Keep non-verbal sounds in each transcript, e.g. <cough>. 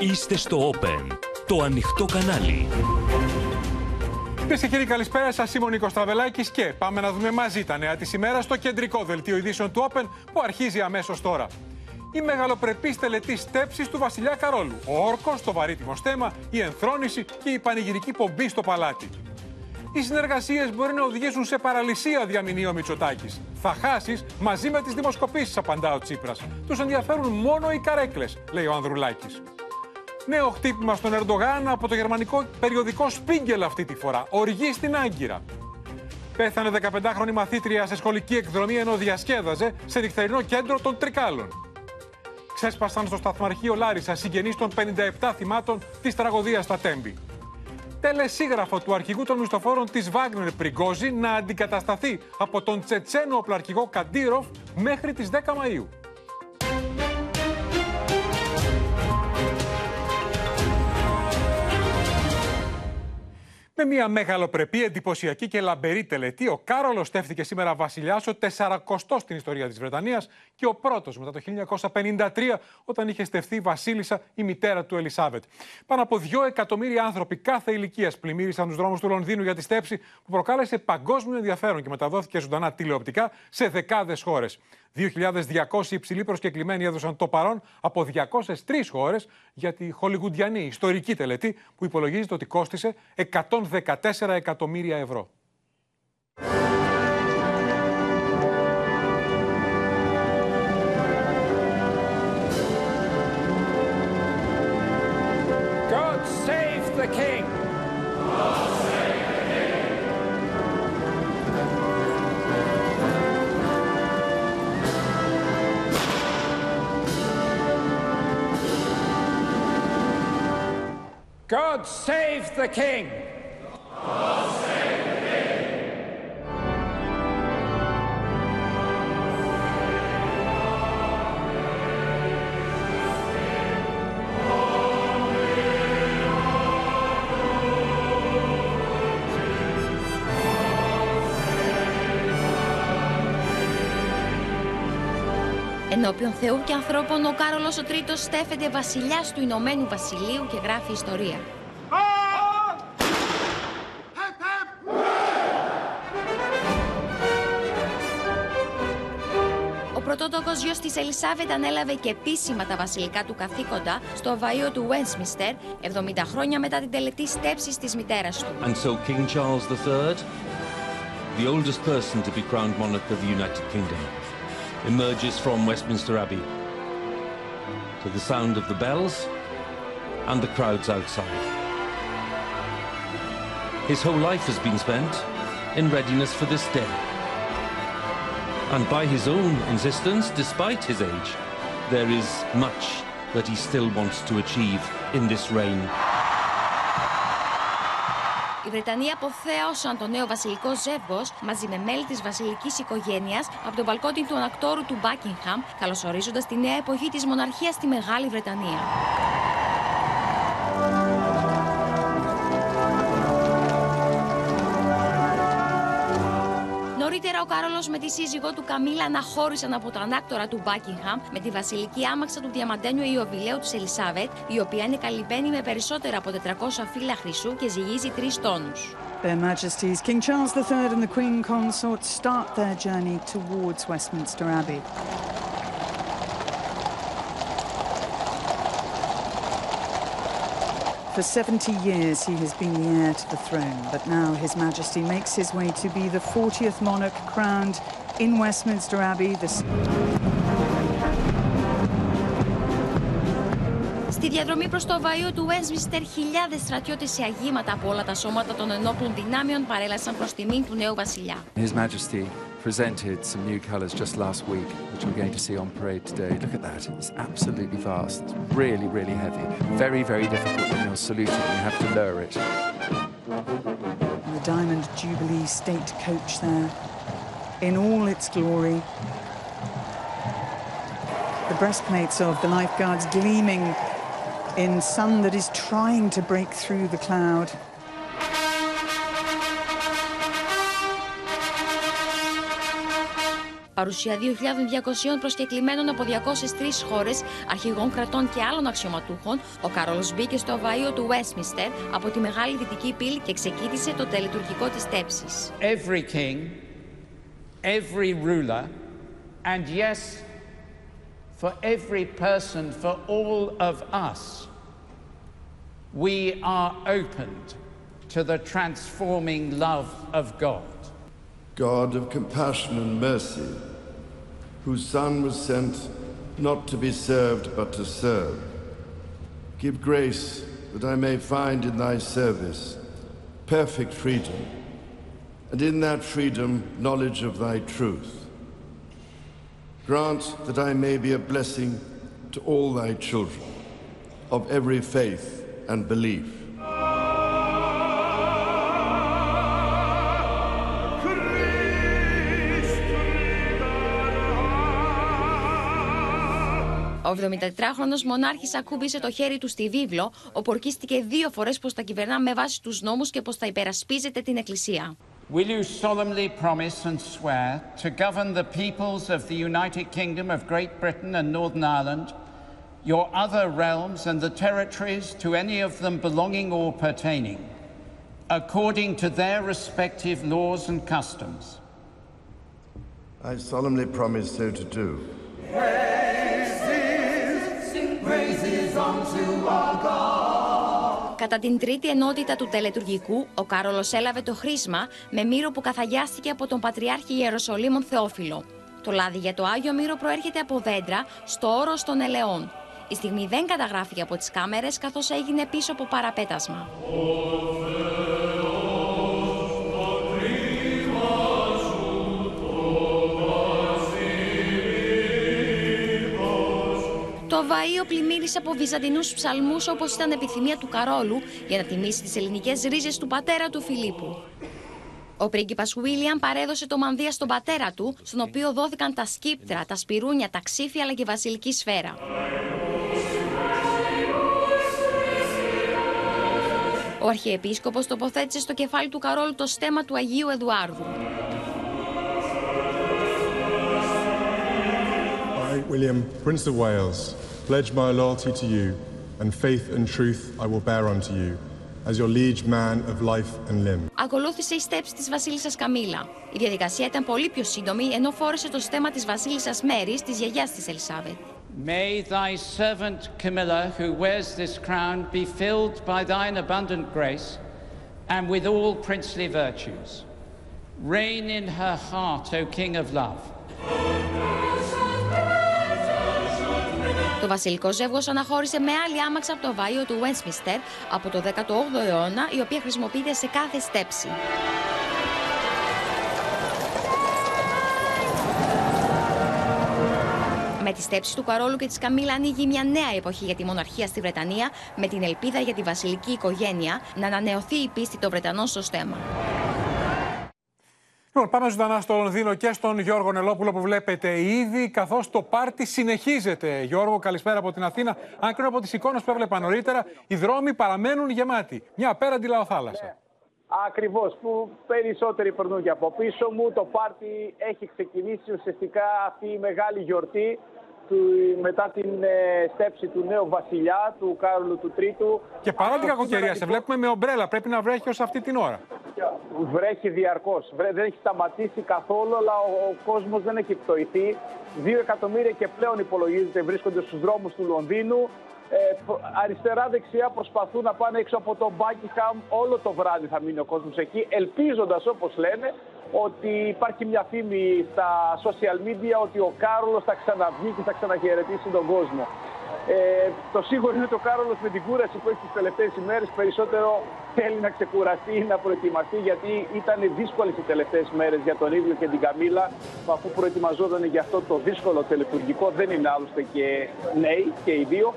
Είστε στο Open, το ανοιχτό κανάλι. Κυρίες και κύριοι, καλησπέρα σας. Είμαι ο Νίκος Τραβελάκης και πάμε να δούμε μαζί τα νέα της ημέρας στο κεντρικό δελτίο ειδήσεων του Open που αρχίζει αμέσως τώρα. Η μεγαλοπρεπής τελετής στέψης του Βασιλιά Καρόλου. Ο όρκος, το βαρύτιμο στέμα, η ενθρόνηση και η πανηγυρική πομπή στο παλάτι. Οι συνεργασίες μπορεί να οδηγήσουν σε παραλυσία, διαμηνεί ο Μητσοτάκης. Θα χάσεις μαζί με τις δημοσκοπήσεις, απαντά ο Τσίπρας. Τους ενδιαφέρουν μόνο οι καρέκλες, λέει ο Ανδρουλάκης. Νέο χτύπημα στον Ερντογάν από το γερμανικό περιοδικό Σπίγκελ αυτή τη φορά. Οργή στην Άγκυρα. Πέθανε 15χρονη μαθήτρια σε σχολική εκδρομή ενώ διασκέδαζε σε νυχτερινό κέντρο των Τρικάλων. Ξέσπασαν στο σταθμαρχείο Λάρισα συγγενείς των 57 θυμάτων της τραγωδίας στα Τέμπη. Τελεσίγραφο του αρχηγού των μισθοφόρων της Βάγνερ Πριγκόζη να αντικατασταθεί από τον Τσετσένο οπλαρχηγό Καντήροφ μέχρι τις 10 Μαου. Με μια μεγαλοπρεπή, εντυπωσιακή και λαμπερή τελετή, ο Κάρολος στέφθηκε σήμερα βασιλιάς, ο 40ο στην ιστορία της Βρετανίας και ο πρώτος μετά το 1953, όταν είχε στεφθεί βασίλισσα η μητέρα του Ελισάβετ. Πάνω από 2 εκατομμύρια άνθρωποι κάθε ηλικίας πλημμύρισαν τους δρόμους του Λονδίνου για τη στέψη, που προκάλεσε παγκόσμιο ενδιαφέρον και μεταδόθηκε ζωντανά τηλεοπτικά σε δεκάδες χώρες. 2.200 υψηλοί προσκεκλημένοι έδωσαν το παρόν από 203 χώρες για τη χολιγουντιανή ιστορική τελετή που υπολογίζεται ότι κόστησε 114 εκατομμύρια ευρώ. God save the king! God save the king! Ενώπιον Θεού και ανθρώπων, ο Κάρολος ο Τρίτος στέφεται βασιλιάς του Ηνωμένου Βασιλείου και γράφει ιστορία. Ο πρωτότοκος γιος της Ελισάβετ ανέλαβε και επίσημα τα βασιλικά του καθήκοντα στο βαΐο του Westminster 70 χρόνια μετά την τελετή στέψης της μητέρας του. And so King Charles III, the oldest person to be crowned monarch of the United Kingdom, emerges from Westminster Abbey to the sound of the bells and the crowds outside. His whole life has been spent in readiness for this day. And by his own insistence, despite his age, there is much that he still wants to achieve in this reign. Οι Βρετανοί αποθέωσαν το νέο βασιλικό ζεύγος μαζί με μέλη της βασιλικής οικογένειας από το μπαλκόνι του ανακτόρου του Buckingham, καλωσορίζοντας τη νέα εποχή της μοναρχίας στη Μεγάλη Βρετανία. Νωρίτερα, ο Κάρολος με τη σύζυγό του Καμίλα αναχώρησαν από το ανάκτορα του Buckingham με τη βασιλική άμαξα του διαμαντένιου Ιωβιλέου της Ελισάβετ, η οποία είναι καλυμμένη με περισσότερα από 400 φύλλα χρυσού και ζυγίζει 3 τόνους. Their Majesties King Charles III and the Queen Consort start their journey towards Westminster Abbey. For 70 years he has been the heir to the throne, but now His Majesty makes his way to be the 40th monarch crowned in Westminster Abbey. This Στη διαδρομή προς το βαΐο του Westminster, χιλιάδες στρατιώτες σε αγήματα από όλα τα σώματα των ενόπλων δυνάμεων παρέλασαν προς τιμήν του νέου βασιλιά. His Majesty presented some new colours just last week, which we're going to see on parade today. Look at that. It's absolutely vast. It's really, really heavy. Very, very difficult when you're saluting. You have to lower it. the Diamond Jubilee state coach there in all its glory. The breastplates of the lifeguards gleaming in sun that is trying to break through the cloud. Παρουσία 2.200 προσκεκλημένων από 203 χώρες, αρχηγών κρατών και άλλων αξιωματούχων, ο Καρόλο μπήκε στο βαΐο του Westminster από τη μεγάλη δυτική πύλη και ξεκίνησε το τελετουργικό της τέψης. Every king, every ruler, and yes, for every person, for all of us, we are opened to the transforming love of God. God of compassion and mercy, whose Son was sent not to be served but to serve, give grace that I may find in thy service perfect freedom, and in that freedom knowledge of thy truth. Grant that I may be a blessing to all thy children of every faith and belief. Ο 74χρονος μονάρχης ακούμπησε το χέρι του στη βίβλο, όπου ορκίστηκε δύο φορές πως θα κυβερνά με βάση τους νόμους και πως θα υπερασπίζεται την Εκκλησία. Will you solemnly promise and swear to govern the peoples of the United Kingdom of Great Britain and Northern Ireland, your other realms and the territories to any of them belonging or pertaining, according to their respective laws and customs? I solemnly promise so to do. Κατά την τρίτη ενότητα του τελετουργικού, ο Κάρολος έλαβε το χρήσμα με μύρο που καθαγιάστηκε από τον Πατριάρχη Ιεροσολύμων Θεόφιλο. Το λάδι για το Άγιο Μύρο προέρχεται από δέντρα στο όρος των ελαιών. Η στιγμή δεν καταγράφηκε από τις κάμερες καθώς έγινε πίσω από παραπέτασμα. Το βαΐο πλημμύρισε από βυζαντινούς ψαλμούς όπως ήταν επιθυμία του Καρόλου για να τιμήσει τις ελληνικές ρίζες του πατέρα του Φιλίππου. Ο πρίγκιπας Βίλιαμ παρέδωσε το μανδύα στον πατέρα του, στον οποίο δόθηκαν τα σκύπτρα, τα σπυρούνια, τα ξύφια αλλά και η βασιλική σφαίρα. Ο Αρχιεπίσκοπος τοποθέτησε στο κεφάλι του Καρόλου το στέμα του Αγίου Εδουάρδου. I, William, Prince of Wales, pledge my loyalty to you, and faith and truth I will bear unto you, as your liege man of life and limb. Ακολούθησε η στέψη της βασίλισσας Καμίλα. Η διαδικασία ήταν πολύ πιο σύντομη, ενώ φόρεσε το στέμα της βασίλισσας Μέρης, της γιαγιάς της Ελισάβετ. May thy servant Camilla, who wears this crown, be filled by thine abundant grace and with all princely virtues. Reign in her heart, O King of love. Το βασιλικός ζεύγος αναχώρησε με άλλη άμαξα από το βάιο του Westminster από το 18ο αιώνα, η οποία χρησιμοποιείται σε κάθε στέψη. Με τη στέψη του Καρόλου και της Καμίλα ανοίγει μια νέα εποχή για τη μοναρχία στη Βρετανία, με την ελπίδα για τη βασιλική οικογένεια να ανανεωθεί η πίστη των Βρετανών στο στέμα. Λοιπόν, πάμε ζωντανά στο Λονδίνο και στον Γιώργο Νελόπουλο που βλέπετε ήδη, καθώς το πάρτι συνεχίζεται. Γιώργο, καλησπέρα από την Αθήνα. Αν κρίνω από τις εικόνες που έβλεπα νωρίτερα, οι δρόμοι παραμένουν γεμάτοι. Μια απέραντη λαοθάλασσα. Ακριβώς, που περισσότεροι περνούν και από πίσω μου. Το πάρτι έχει ξεκινήσει ουσιαστικά αυτή η μεγάλη γιορτή του, μετά την ε, στέψη του νέου βασιλιά, του Κάρολου του Τρίτου. Και παρά την κακοκαιρία, σε βλέπουμε με ομπρέλα. Πρέπει να βρέχει ως αυτή την ώρα. Βρέχει διαρκώς. Βρέ- Δεν έχει σταματήσει καθόλου, αλλά ο, ο κόσμος δεν έχει πτωηθεί. Δύο εκατομμύρια και πλέον υπολογίζεται βρίσκονται στους δρόμους του Λονδίνου. Ε, προ- αριστερά-δεξιά προσπαθούν να πάνε έξω από το Buckingham. Όλο το βράδυ θα μείνει ο κόσμος εκεί, ελπίζοντας όπως λένε ότι υπάρχει μια φήμη στα social media ότι ο Κάρολος θα ξαναβγεί και θα ξαναχαιρετήσει τον κόσμο. Ε, το σίγουρο είναι ότι ο Κάρολος με την κούραση που έχει τις τελευταίες ημέρες περισσότερο θέλει να ξεκουραστεί, να προετοιμαστεί γιατί ήταν δύσκολες οι τελευταίες μέρες για τον ίδιο και την Καμίλα αφού προετοιμαζόταν για αυτό το δύσκολο τελετουργικό δεν είναι άλλωστε και νέοι και οι δύο.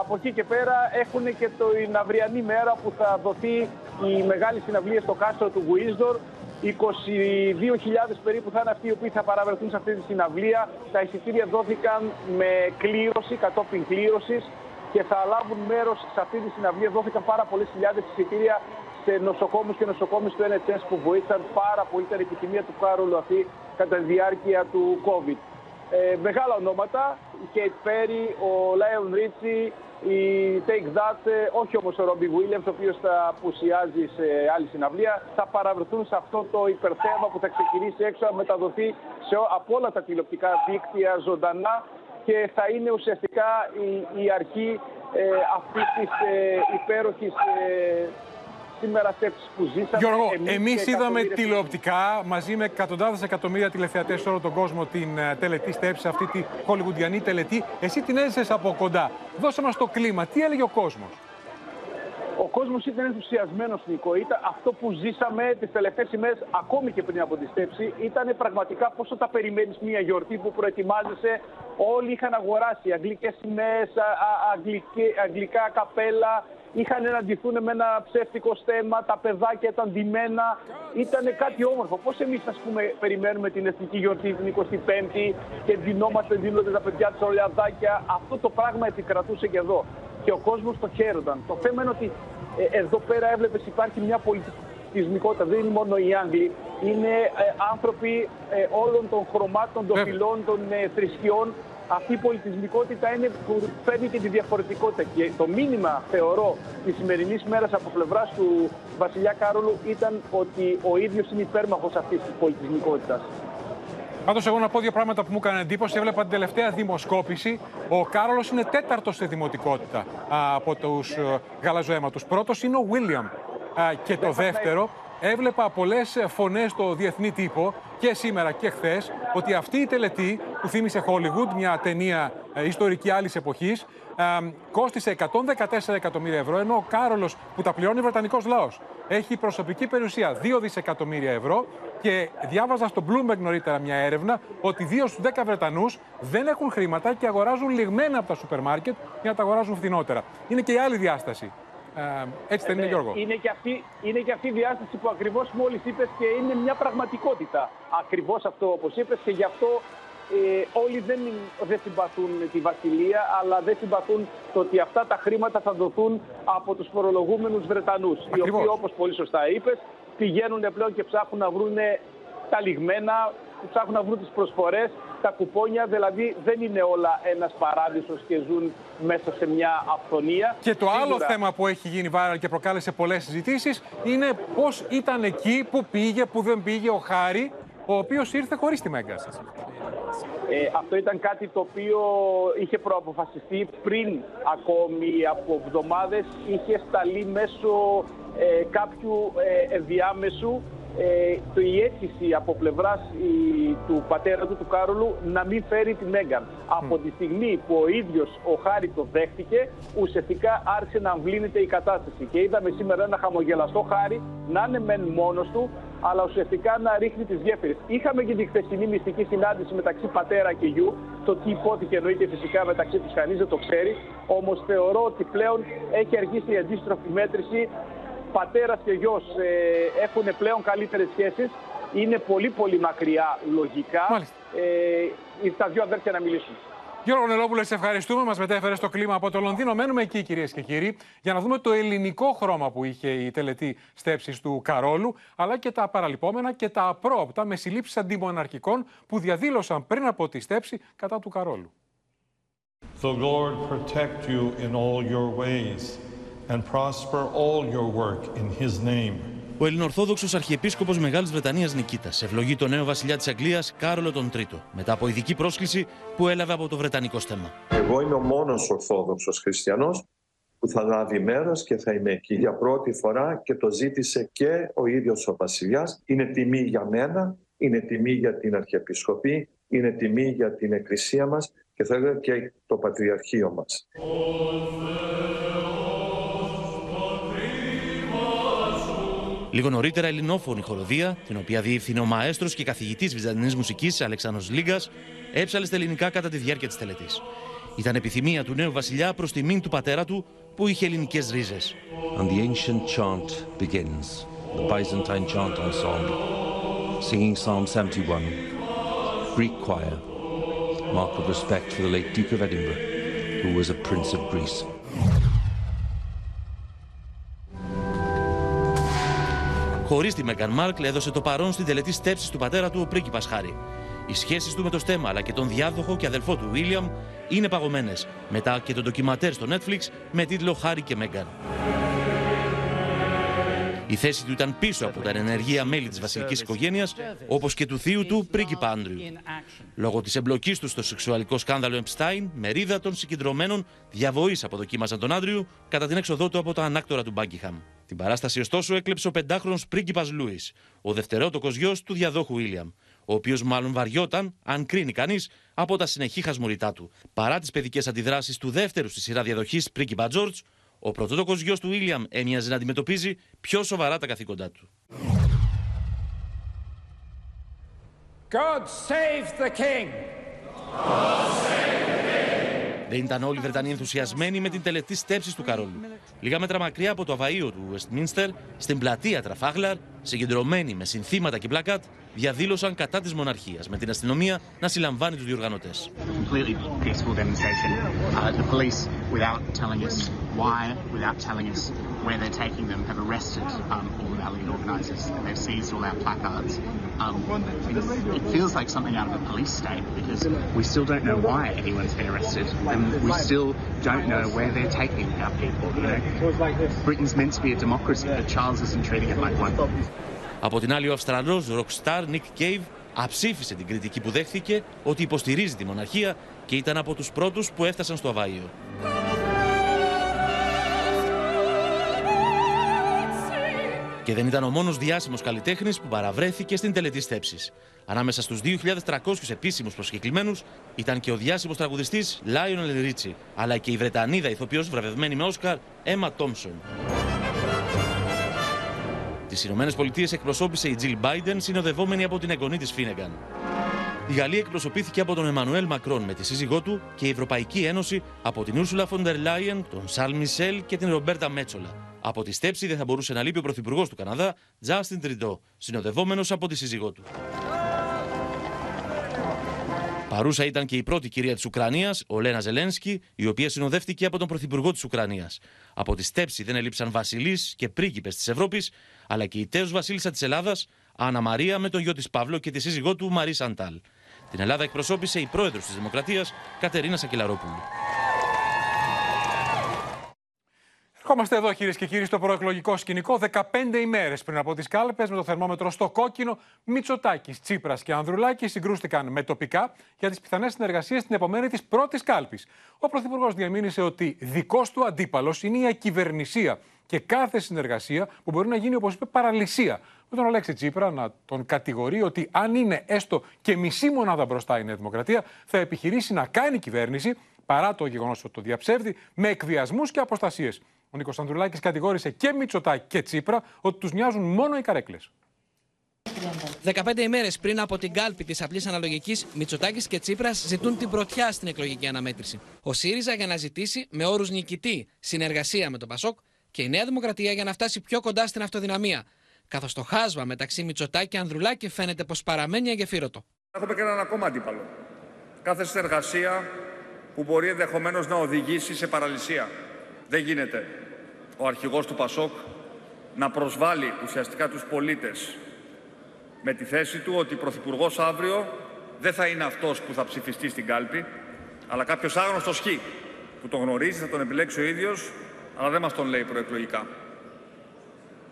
Από εκεί και πέρα έχουν και την αυριανή μέρα που θα δοθεί η μεγάλη συναυλία στο κάστρο του Γουίσδορ 22.000 περίπου θα είναι αυτοί οι οποίοι θα παραβρεθούν σε αυτή τη συναυλία. Τα εισιτήρια δόθηκαν με κλήρωση, κατόπιν κλήρωσης και θα λάβουν μέρος σε αυτή τη συναυλία. Δόθηκαν πάρα πολλές χιλιάδες εισιτήρια σε νοσοκόμους και νοσοκόμες του NHS που βοήθησαν πάρα πολύ την επιθυμία του Κάρολου αυτή κατά τη διάρκεια του COVID. Ε, μεγάλα ονόματα, η Kate Perry, ο Lion Ritchie, η Take That, ε, όχι όμως ο Robbie Williams, ο οποίος θα απουσιάζει σε άλλη συναυλία, θα παραβρεθούν σε αυτό το υπερθέμα που θα ξεκινήσει έξω να μεταδοθεί σε, από όλα τα τηλεοπτικά δίκτυα ζωντανά και θα είναι ουσιαστικά η, η αρχή ε, αυτής της ε, υπέροχης ε, σήμερα που ζήσαμε. Γιώργο, εμείς είδαμε τηλεοπτικά μαζί με εκατοντάδες εκατομμύρια τηλεθεατές σε όλο τον κόσμο την ε, τελετή στέψη, αυτή τη χολιγουντιανή τελετή. Εσύ την έζησες από κοντά. Δώσε μας το κλίμα. Τι έλεγε ο κόσμος; Ο κόσμος ήταν ενθουσιασμένος, Νικό. Ήταν αυτό που ζήσαμε τις τελευταίες ημέρες, ακόμη και πριν από τη στέψη, ήταν πραγματικά πόσο τα περιμένεις μια γιορτή που προετοιμάζεσαι. Όλοι είχαν αγοράσει αγγλικές σημαίε, αγγλικά καπέλα, είχαν να ντυθούν με ένα ψεύτικο στέμα, τα παιδάκια ήταν ντυμένα. Ήταν κάτι όμορφο. Πώς εμείς, ας πούμε, περιμένουμε την εθνική γιορτή την 25η και ντυνόμαστε, δίνονται τα παιδιά τους ολιαδάκια; Αυτό το πράγμα επικρατούσε και εδώ. Και ο κόσμος το χαίρονταν. Το θέμα είναι ότι ε, εδώ πέρα έβλεπες υπάρχει μια πολιτισμικότητα. Δεν είναι μόνο οι Άγγλοι. Είναι ε, άνθρωποι ε, όλων των χρωμάτων, των φυλών, των ε, θρησκειών αυτή η πολιτισμικότητα είναι που φέρνει και τη διαφορετικότητα. Και το μήνυμα, θεωρώ, της σημερινής μέρας από πλευράς του Βασιλιά Κάρολου ήταν ότι ο ίδιος είναι υπέρμαχος αυτής της πολιτισμικότητας. Πάντως, εγώ να πω δύο πράγματα που μου έκανε εντύπωση. Έβλεπα την τελευταία δημοσκόπηση. Ο Κάρολος είναι τέταρτος σε δημοτικότητα από τους ε, γαλαζοαίματους. Πρώτος είναι ο Βίλιαμ. Και το δεύτερο έβλεπα πολλές φωνές στο διεθνή τύπο και σήμερα και χθες ότι αυτή η τελετή που θύμισε Hollywood, μια ταινία ε, ιστορική άλλης εποχής, ε, κόστησε 114 εκατομμύρια ευρώ, ενώ ο Κάρολος που τα πληρώνει ο Βρετανικός λαός έχει προσωπική περιουσία 2 δισεκατομμύρια ευρώ και διάβαζα στο Bloomberg νωρίτερα μια έρευνα ότι 2 στους 10 Βρετανούς δεν έχουν χρήματα και αγοράζουν λιγμένα από τα σούπερ μάρκετ για να τα αγοράζουν φθηνότερα. Είναι και η άλλη διάσταση. Ε, έτσι δεν είναι, Γιώργο. Είναι και, αυτή, είναι και αυτή η διάσταση που ακριβώς μόλις είπες και είναι μια πραγματικότητα. Ακριβώς αυτό όπως είπες και γι' αυτό ε, όλοι δεν, δεν συμπαθούν τη Βασιλεία, αλλά δεν συμπαθούν το ότι αυτά τα χρήματα θα δοθούν από τους φορολογούμενους Βρετανούς. Οι οποίοι, όπως πολύ σωστά είπες, πηγαίνουν πλέον και ψάχνουν να βρουν τα λιγμένα, ψάχνουν να βρουν τις προσφορές τα κουπόνια, δηλαδή δεν είναι όλα ένας παράδεισος και ζουν μέσα σε μια αυθονία. Και το άλλο θέμα που έχει γίνει βάρα και προκάλεσε πολλές συζητήσεις είναι πώς ήταν εκεί, που πήγε, που δεν πήγε ο Χάρη, ο οποίος ήρθε χωρίς τη Μέγκα. Ε, αυτό ήταν κάτι το οποίο είχε προαποφασιστεί πριν ακόμη από εβδομάδες. Είχε σταλεί μέσω ε, κάποιου ε, ενδιάμεσου ε, το η αίτηση από πλευράς του πατέρα του, του Κάρολου, να μην φέρει τη Μέγαν. Από τη στιγμή που ο ίδιος ο Χάρη το δέχτηκε, ουσιαστικά άρχισε να αμβλύνεται η κατάσταση. Και είδαμε σήμερα ένα χαμογελαστό Χάρη να είναι μεν μόνος του, αλλά ουσιαστικά να ρίχνει τις γέφυρες. Είχαμε και τη χθεσινή μυστική συνάντηση μεταξύ πατέρα και γιου. Το τι υπόθηκε εννοείται φυσικά μεταξύ τους, κανείς δεν το ξέρει. Όμως θεωρώ ότι πλέον έχει αργήσει η αντίστροφη μέτρηση πατέρας και γιος ε, έχουν πλέον καλύτερες σχέσεις. Είναι πολύ πολύ μακριά λογικά ε, τα δύο αδέρφια να μιλήσουν. Γιώργο Νελόπουλε, σε ευχαριστούμε. Μας μετέφερε στο κλίμα από το Λονδίνο. Μένουμε εκεί, κυρίες και κύριοι, για να δούμε το ελληνικό χρώμα που είχε η τελετή στέψης του Καρόλου, αλλά και τα παραλυπόμενα και τα απρόοπτα με συλλήψεις αντιμοναρχικών που διαδήλωσαν πριν από τη στέψη κατά του Καρόλου. The Lord protect you in all your ways and prosper all your work in his name. Ο Ελληνοορθόδοξος Αρχιεπίσκοπος Μεγάλης Βρετανίας Νικήτας ευλογεί τον νέο βασιλιά της Αγγλίας Κάρολο τον Τρίτο μετά από ειδική πρόσκληση που έλαβε από το Βρετανικό στέμα. Εγώ είμαι ο μόνος Ορθόδοξος Χριστιανός που θα λάβει μέρος και θα είμαι εκεί για πρώτη φορά και το ζήτησε και ο ίδιος ο βασιλιάς. Είναι τιμή για μένα, είναι τιμή για την Αρχιεπισκοπή, είναι τιμή για την Εκκλησία μας και θα έλεγα και το Πατριαρχείο μας. Λίγο νωρίτερα, ελληνόφωνη χοροδία, την οποία διεύθυνε ο μαέστρος και καθηγητής Βυζαντινής μουσικής Αλεξάνδρος Λίγκας, έψαλε στα ελληνικά κατά τη διάρκεια της τελετής. Ήταν επιθυμία του νέου βασιλιά προς τιμήν του πατέρα του, που είχε ελληνικές ρίζες. And the ancient chant begins, the Byzantine chant ensemble, singing Psalm 71, Greek choir, mark of respect for the late Duke of Edinburgh, who was a prince of Greece. Χωρίς τη Μέγαν Μάρκλ έδωσε το παρόν στην τελετή στέψης του πατέρα του ο πρίγκιπας Χάρη. Οι σχέσεις του με το στέμα αλλά και τον διάδοχο και αδελφό του Βίλιαμ είναι παγωμένες μετά και το ντοκιματέρ στο Netflix με τίτλο Χάρη και Μέγαν. Η θέση του ήταν πίσω από τα ενεργεία μέλη της βασιλικής οικογένειας, όπως και του θείου του πρίγκιπα Άντριου. Λόγω της εμπλοκής τους στο σεξουαλικό σκάνδαλο Εμπστάιν, μερίδα των συγκεντρωμένων διαβοής αποδοκίμασαν τον Άντριου κατά την έξοδό του από τα ανάκτορα του Μπάγκιχαμ. Την παράσταση, ωστόσο, έκλεψε ο πεντάχρονος πρίγκιπας Λούις, ο δευτερότοκος γιος του διαδόχου Βίλιαμ, ο οποίος μάλλον βαριόταν, αν κρίνει κανείς, από τα συνεχή χασμουριτά του. Παρά τις παιδικές αντιδράσεις του δεύτερου στη σειρά διαδοχής πρίγκιπα Τζόρτζ, ο πρωτότοκος γιος του Βίλιαμ έμοιαζε να αντιμετωπίζει πιο σοβαρά τα καθήκοντά του. God save the king! Δεν ήταν όλοι οι Βρετανοί ενθουσιασμένοι με την τελετή στέψης του Καρόλου. Λίγα μέτρα μακριά από το αβαείο του Westminster, στην πλατεία Τραφάγλαρ, συγκεντρωμένοι με συνθήματα και πλακάτ, διαδήλωσαν κατά της μοναρχίας, με την αστυνομία να συλλαμβάνει τους διοργανωτές. completely peaceful demonstration. Uh, the police, without telling us why, without telling us where they're taking them, have arrested um, all the rally organisers and they've seized all our placards. Um, it's- it feels like something out of a police state because we still don't know why anyone's been arrested and we still don't know where they're taking our people. You know? Britain's meant to be a democracy, but Charles isn't treating it like one. Από την άλλη, ο Αυστραλός rockstar Nick Cave αψήφισε την κριτική που δέχθηκε ότι υποστηρίζει τη μοναρχία και ήταν από τους πρώτους που έφτασαν στο αβαείο. Και δεν ήταν ο μόνος διάσημος καλλιτέχνης που παραβρέθηκε στην τελετή στέψης. Ανάμεσα στους 2.300 επίσημους προσκεκλημένους ήταν και ο διάσημος τραγουδιστής Lionel Richie, αλλά και η Βρετανίδα ηθοποιός βραβευμένη με Όσκαρ Emma Thompson. Τις Ηνωμένες Πολιτείες εκπροσώπησε η Jill Biden, συνοδευόμενη από την εγγονή της Φίνεγκαν. Η Γαλλία εκπροσωπήθηκε από τον Εμμανουέλ Μακρόν με τη σύζυγό του και η Ευρωπαϊκή Ένωση από την Ursula von der Leyen, τον Σαρλ Μισελ και την Ρομπέρτα Μέτσολα. Από τη στέψη δεν θα μπορούσε να λείπει ο Πρωθυπουργός του Καναδά, Τζάστιν Τριντό, συνοδευόμενος από τη σύζυγό του. Παρούσα ήταν και η πρώτη κυρία της Ουκρανίας, ο Λένα Ζελένσκι, η οποία συνοδεύτηκε από τον Πρωθυπουργό της Ουκρανίας. Από τη στέψη δεν έλειψαν βασιλείς και πρίγκιπες της Ευρώπης, αλλά και η τέος βασίλισσα της Ελλάδας, Άννα Μαρία, με τον γιο της Παύλο και τη σύζυγό του Μαρή Σαντάλ. Την Ελλάδα εκπροσώπησε η πρόεδρος της Δημοκρατίας, Κατερίνα Σακελαρόπουλου. Ερχόμαστε εδώ κυρίες και κύριοι στο προεκλογικό σκηνικό. 15 ημέρες πριν από τις κάλπες, με το θερμόμετρο στο κόκκινο, Μητσοτάκης, Τσίπρας και Ανδρουλάκης συγκρούστηκαν με τοπικά για τις πιθανές συνεργασίες στην επομένη της πρώτης κάλπης. Ο Πρωθυπουργός διαμήνυσε ότι δικός του αντίπαλος είναι η ακυβερνησία και κάθε συνεργασία που μπορεί να γίνει, όπως είπε, παραλυσία. Με τον Αλέξη Τσίπρα να τον κατηγορεί ότι αν είναι έστω και μισή μονάδα μπροστά η Νέα Δημοκρατία, θα επιχειρήσει να κάνει κυβέρνηση παρά το γεγονός ότι το διαψεύδει με εκβιασμούς και αποστασίες. Ο Νίκος Ανδρουλάκης κατηγόρησε και Μητσοτάκη και Τσίπρα ότι τους νοιάζουν μόνο οι καρέκλες. 15 ημέρες πριν από την κάλπη της απλής αναλογικής, Μητσοτάκης και Τσίπρας ζητούν την πρωτιά στην εκλογική αναμέτρηση. Ο ΣΥΡΙΖΑ για να ζητήσει με όρους νικητή συνεργασία με τον Πασόκ και η Νέα Δημοκρατία για να φτάσει πιο κοντά στην αυτοδυναμία. Καθώς το χάσμα μεταξύ Μητσοτάκη και Ανδρουλάκη φαίνεται πως παραμένει αγεφύρωτο. Έχουμε και έναν ακόμα αντίπαλο. Κάθε συνεργασία που μπορεί ενδεχομένως να οδηγήσει σε παραλυσία. Δεν γίνεται ο αρχηγός του Πασόκ να προσβάλλει ουσιαστικά τους πολίτες με τη θέση του ότι πρωθυπουργός αύριο δεν θα είναι αυτός που θα ψηφιστεί στην κάλπη, αλλά κάποιος άγνωστος χ που τον γνωρίζει, θα τον επιλέξει ο ίδιος, αλλά δεν μας τον λέει προεκλογικά.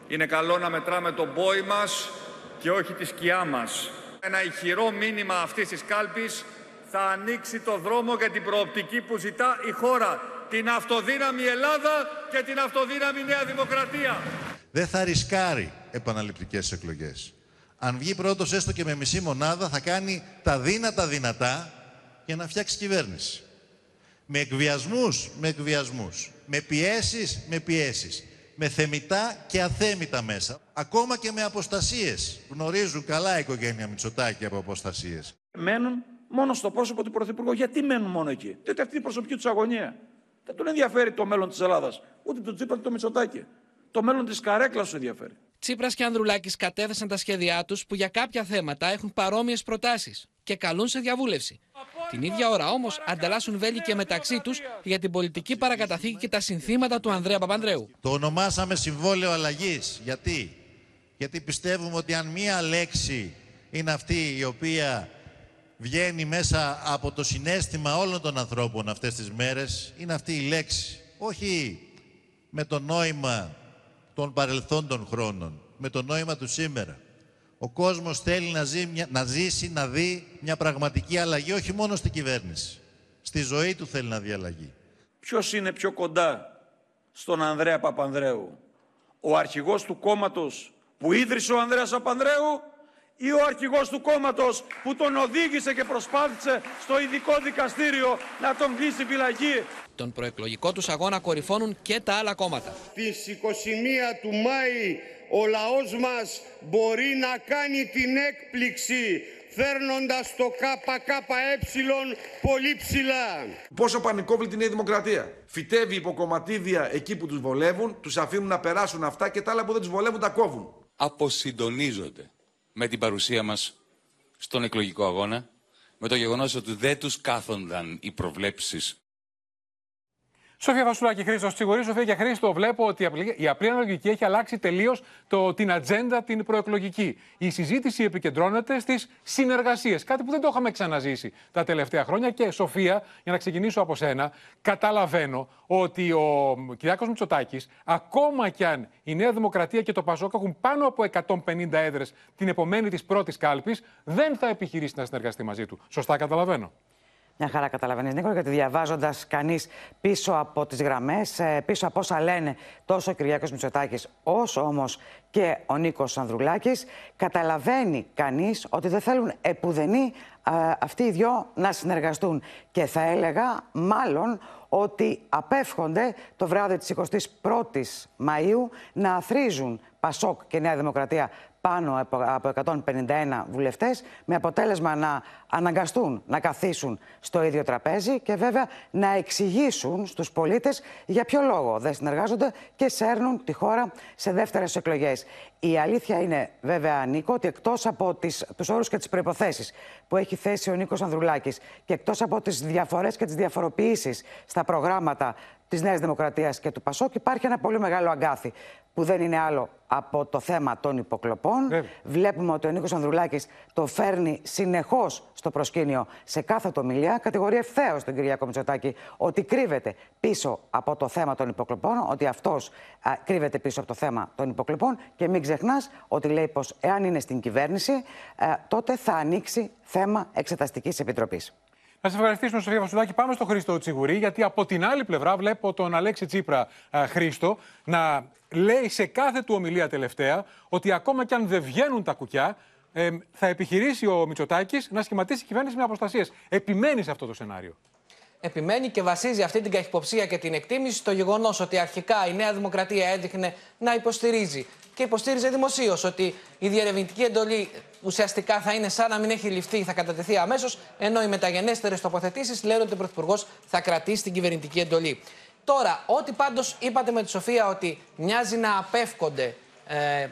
Είναι καλό να μετράμε τον πόη μας και όχι τη σκιά μας. Ένα ηχηρό μήνυμα αυτής της κάλπης θα ανοίξει το δρόμο για την προοπτική που ζητά η χώρα. Την αυτοδύναμη Ελλάδα και την αυτοδύναμη Νέα Δημοκρατία. Δεν θα ρισκάρει επαναληπτικές εκλογές. Αν βγει πρώτος έστω και με μισή μονάδα θα κάνει τα δύνατα δυνατά για να φτιάξει κυβέρνηση. Με εκβιασμούς, με εκβιασμούς. Με πιέσεις, με πιέσεις. Με θεμητά και αθέμητα μέσα. Ακόμα και με αποστασίες. Γνωρίζουν καλά η οικογένεια Μητσοτάκη από αποστασίες. μένουν μόνο στο πρόσωπο του Πρωθυπουργού. Γιατί μένουν μόνο εκεί; Διότι αυτή είναι η προσωπική τους αγωνία. Δεν τον ενδιαφέρει το μέλλον της Ελλάδας. Ούτε τον Τσίπρα ούτε το Μητσοτάκη. Το μέλλον της καρέκλας του ενδιαφέρει. Τσίπρας και Ανδρουλάκης κατέθεσαν τα σχέδιά τους που για κάποια θέματα έχουν παρόμοιες προτάσεις και καλούν σε διαβούλευση. Την ίδια ώρα όμως ανταλλάσσουν βέλη και μεταξύ τους για την πολιτική παρακαταθήκη και τα συνθήματα του Ανδρέα Παπανδρέου. Το ονομάσαμε συμβόλαιο αλλαγής. Γιατί; Γιατί πιστεύουμε ότι αν μία λέξη είναι αυτή η οποία βγαίνει μέσα από το συνέστημα όλων των ανθρώπων αυτές τις μέρες, είναι αυτή η λέξη. Όχι με το νόημα των παρελθόντων χρόνων, με το νόημα του σήμερα. Ο κόσμος θέλει να, ζει, να ζήσει, να δει μια πραγματική αλλαγή, όχι μόνο στην κυβέρνηση. Στη ζωή του θέλει να δει αλλαγή. Ποιος είναι πιο κοντά στον Ανδρέα Παπανδρέου; Ο αρχηγός του κόμματος που ίδρυσε ο Ανδρέας Παπανδρέου ή ο αρχηγός του κόμματος που τον οδήγησε και προσπάθησε στο ειδικό δικαστήριο να τον κλείσει φυλακή. Τον προεκλογικό τους αγώνα κορυφώνουν και τα άλλα κόμματα. Στις 21 του Μάη ο λαός μας μπορεί να κάνει την έκπληξη φέρνοντας το ΚΚΕ πολύ ψηλά. Πόσο πανικόβλητη είναι η δημοκρατία. Φυτεύει υποκομματίδια εκεί που τους βολεύουν, τους αφήνουν να περάσουν αυτά και τα άλλα που δεν τους βολεύουν τα κόβουν. Αποσυντονίζονται με την παρουσία μας στον εκλογικό αγώνα, με το γεγονός ότι δεν τους κάθονταν οι προβλέψεις Σοφία Βασουλάκη, Χρήστος Τσιγουρή. Σοφία και Χρήστο, βλέπω ότι η απλή αναλογική έχει αλλάξει τελείως την ατζέντα την προεκλογική. Η συζήτηση επικεντρώνεται στις συνεργασίες. Κάτι που δεν το είχαμε ξαναζήσει τα τελευταία χρόνια. Και Σοφία, για να ξεκινήσω από σένα, καταλαβαίνω ότι ο Κυριάκος Μητσοτάκης, ακόμα κι αν η Νέα Δημοκρατία και το Πασόκ έχουν πάνω από 150 έδρες την επομένη της πρώτης κάλπης, δεν θα επιχειρήσει να συνεργαστεί μαζί του. Σωστά καταλαβαίνω; Μια χαρά καταλαβαίνεις, Νίκο, γιατί διαβάζοντας κανείς πίσω από τις γραμμές, ε, πίσω από όσα λένε τόσο ο Κυριακό Μητσοτάκης, όσο όμως και ο Νίκος Ανδρουλάκης, καταλαβαίνει κανείς ότι δεν θέλουν επουδενή αυτοί οι δυο να συνεργαστούν. Και θα έλεγα μάλλον ότι απέφχονται το βράδυ της 21ης Μαΐου να αθρίζουν Πασόκ και Νέα Δημοκρατία πάνω από 151 βουλευτές με αποτέλεσμα να αναγκαστούν να καθίσουν στο ίδιο τραπέζι και βέβαια να εξηγήσουν στους πολίτες για ποιο λόγο δεν συνεργάζονται και σέρνουν τη χώρα σε δεύτερες εκλογές. Η αλήθεια είναι βέβαια, Νίκο, ότι εκτός από τις, τους όρους και τις προϋποθέσεις που έχει θέσει ο Νίκος Ανδρουλάκης και εκτός από τις διαφορές και τις διαφοροποιήσεις στα προγράμματα της Νέας Δημοκρατίας και του Πασόκ υπάρχει ένα πολύ μεγάλο αγκάθι που δεν είναι άλλο από το θέμα των υποκλοπών. Βλέπουμε ότι ο Νίκος Ανδρουλάκης το φέρνει συνεχώς στο προσκήνιο σε κάθε ομιλία. Κατηγορεί ευθέως τον Κυριακό Μητσοτάκη ότι κρύβεται πίσω από το θέμα των υποκλοπών, ότι αυτός κρύβεται πίσω από το θέμα των υποκλοπών και μην ξεχνάς ότι λέει πως εάν είναι στην κυβέρνηση τότε θα ανοίξει θέμα εξεταστικής επιτροπής. Να σας ευχαριστήσουμε, Σοφία Βασουλάκη. Πάμε στο Χρήστο Τσιγουρή, γιατί από την άλλη πλευρά βλέπω τον Αλέξη Τσίπρα Χρήστο να λέει σε κάθε του ομιλία τελευταία ότι ακόμα κι αν δεν βγαίνουν τα κουκιά, ε, θα επιχειρήσει ο Μητσοτάκης να σχηματίσει κυβέρνηση με αποστασίες. Επιμένεις σε αυτό το σενάριο; Επιμένει και βασίζει αυτή την καχυποψία και την εκτίμηση στο γεγονός ότι αρχικά η Νέα Δημοκρατία έδειχνε να υποστηρίζει και υποστήριζε δημοσίως ότι η διερευνητική εντολή ουσιαστικά θα είναι σαν να μην έχει ληφθεί, θα κατατεθεί αμέσως, ενώ οι μεταγενέστερες τοποθετήσεις λένε ότι ο Πρωθυπουργός θα κρατήσει την κυβερνητική εντολή. Τώρα, ό,τι πάντως είπατε με τη Σοφία ότι μοιάζει να απέφκονται ε,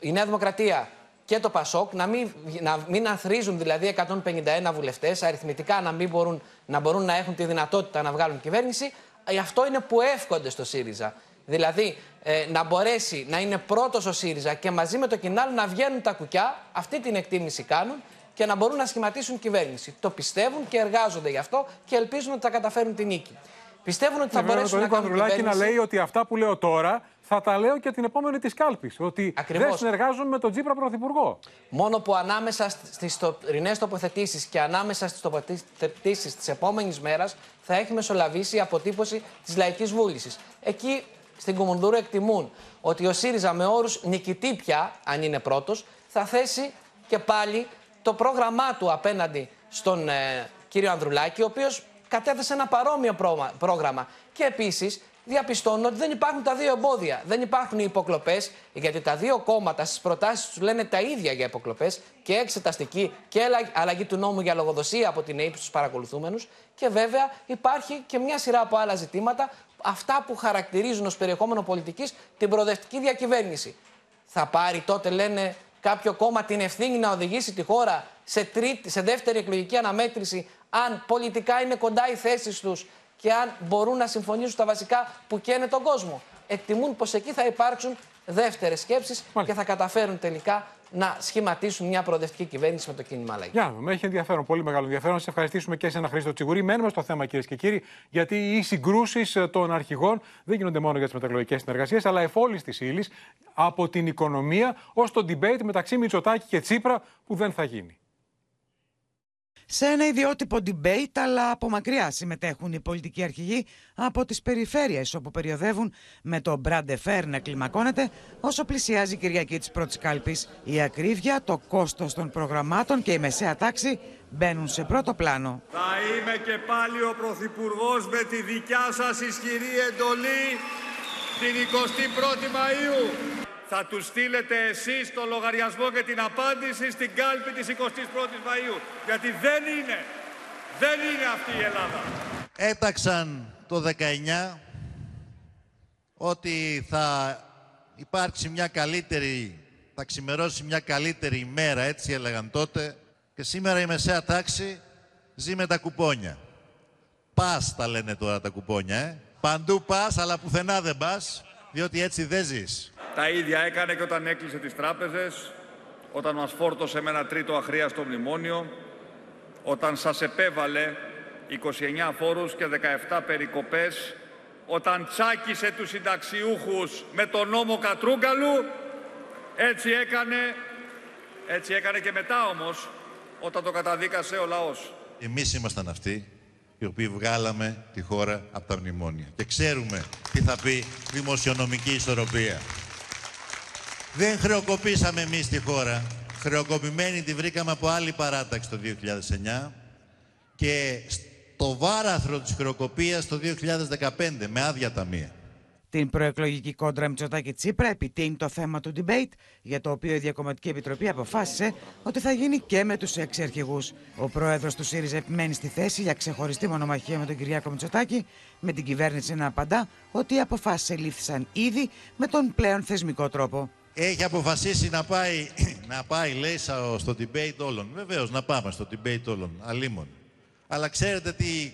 η Νέα Δημοκρατία και το Πασόκ να μην, να μην αθρίζουν δηλαδή 151 βουλευτές, αριθμητικά να μην μπορούν να, μπορούν να έχουν τη δυνατότητα να βγάλουν κυβέρνηση. Ε, αυτό είναι που εύχονται στο ΣΥΡΙΖΑ. Δηλαδή ε, να μπορέσει να είναι πρώτος ο ΣΥΡΙΖΑ και μαζί με το Κινάλ να βγαίνουν τα κουκιά, αυτή την εκτίμηση κάνουν και να μπορούν να σχηματίσουν κυβέρνηση. Το πιστεύουν και εργάζονται γι' αυτό και ελπίζουν ότι θα καταφέρουν την νίκη. Πιστεύουν ότι θα ναι, μπορέσουν να κάνουν κυβέρνηση. να λέει ότι αυτά που λέω τώρα θα τα λέω και την επόμενη της κάλπης. Ότι Ακριβώς. δεν συνεργάζομαι με τον Τζίπρα Πρωθυπουργό. Μόνο που ανάμεσα στις τωρινέ τοποθετήσεις και ανάμεσα στις τοποθετήσεις της επόμενης μέρας θα έχει μεσολαβήσει η αποτύπωση της λαϊκής βούλησης. Εκεί στην Κουμουνδούρου εκτιμούν ότι ο ΣΥΡΙΖΑ με όρους νικητή πια, αν είναι πρώτος, θα θέσει και πάλι το πρόγραμμά του απέναντι στον ε, κύριο Ανδρουλάκη, ο οποίος κατέθεσε ένα παρόμοιο πρόγραμμα. Και επίσης διαπιστώνω ότι δεν υπάρχουν τα δύο εμπόδια. Δεν υπάρχουν οι υποκλοπές, γιατί τα δύο κόμματα στις προτάσεις τους λένε τα ίδια για υποκλοπές και εξεταστική και αλλαγή του νόμου για λογοδοσία από την ΑΕΠ στους παρακολουθούμενους. Και βέβαια υπάρχει και μια σειρά από άλλα ζητήματα, αυτά που χαρακτηρίζουν ως περιεχόμενο πολιτικής την προοδευτική διακυβέρνηση. Θα πάρει τότε, λένε, κάποιο κόμμα την ευθύνη να οδηγήσει τη χώρα σε, τρίτη, σε δεύτερη εκλογική αναμέτρηση, αν πολιτικά είναι κοντά οι θέσεις τους και αν μπορούν να συμφωνήσουν τα βασικά που καίνε τον κόσμο. Εκτιμούν πως εκεί θα υπάρξουν δεύτερες σκέψεις και θα καταφέρουν τελικά να σχηματίσουν μια προοδευτική κυβέρνηση με το κίνημα αλλαγή. Για να δούμε. Έχει ενδιαφέρον, πολύ μεγάλο ενδιαφέρον. Σε ευχαριστήσουμε και σε ένα Χρήστο Τσιγουρή. Μένουμε στο θέμα, κυρίες και κύριοι, γιατί οι συγκρούσεις των αρχηγών δεν γίνονται μόνο για τις μετακλογικέ συνεργασίες, αλλά εφόλη της ύλης από την οικονομία ως το debate μεταξύ Μητσοτάκη και Τσίπρα που δεν θα γίνει σε ένα ιδιότυπο debate, αλλά από μακριά συμμετέχουν οι πολιτικοί αρχηγοί από τις περιφέρειες όπου περιοδεύουν με το Μπράντε Φέρ να κλιμακώνεται όσο πλησιάζει η Κυριακή της πρώτης κάλπης. Η ακρίβεια, το κόστος των προγραμμάτων και η μεσαία τάξη μπαίνουν σε πρώτο πλάνο. Θα είμαι και πάλι ο Πρωθυπουργός με τη δικιά σας ισχυρή εντολή την 21η Μαΐου θα τους στείλετε εσείς το λογαριασμό και την απάντηση στην κάλπη της 21ης Μαΐου. Γιατί δεν είναι, δεν είναι αυτή η Ελλάδα. Έταξαν το 19 ότι θα υπάρξει μια καλύτερη, θα ξημερώσει μια καλύτερη ημέρα, έτσι έλεγαν τότε. Και σήμερα η μεσαία τάξη ζει με τα κουπόνια. Πας τα λένε τώρα τα κουπόνια, ε. Παντού πας, αλλά πουθενά δεν πας, διότι έτσι δεν ζεις. Τα ίδια έκανε και όταν έκλεισε τις τράπεζες, όταν μας φόρτωσε με ένα τρίτο αχρίαστο μνημόνιο, όταν σας επέβαλε 29 φόρους και 17 περικοπές, όταν τσάκισε τους συνταξιούχους με τον νόμο Κατρούγκαλου, έτσι έκανε, έτσι έκανε και μετά όμως, όταν το καταδίκασε ο λαός. Εμείς ήμασταν αυτοί οι οποίοι βγάλαμε τη χώρα από τα μνημόνια. Και ξέρουμε τι θα πει δημοσιονομική ισορροπία. Δεν χρεοκοπήσαμε εμείς τη χώρα. Χρεοκοπημένη τη βρήκαμε από άλλη παράταξη το 2009 και στο βάραθρο της χρεοκοπίας το 2015 με άδεια ταμεία. Την προεκλογική κόντρα Μητσοτάκη Τσίπρα επιτείνει το θέμα του debate, για το οποίο η Διακομματική Επιτροπή αποφάσισε ότι θα γίνει και με τους έξι αρχηγούς. Ο πρόεδρος του ΣΥΡΙΖΑ επιμένει στη θέση για ξεχωριστή μονομαχία με τον Κυριάκο Μητσοτάκη, με την κυβέρνηση να απαντά ότι οι αποφάσεις ελήφθησαν ήδη με τον πλέον θεσμικό τρόπο έχει αποφασίσει να πάει, <clears throat> να πάει λέει, στο debate όλων. Βεβαίως, να πάμε στο debate όλων, αλίμων. Αλλά ξέρετε τι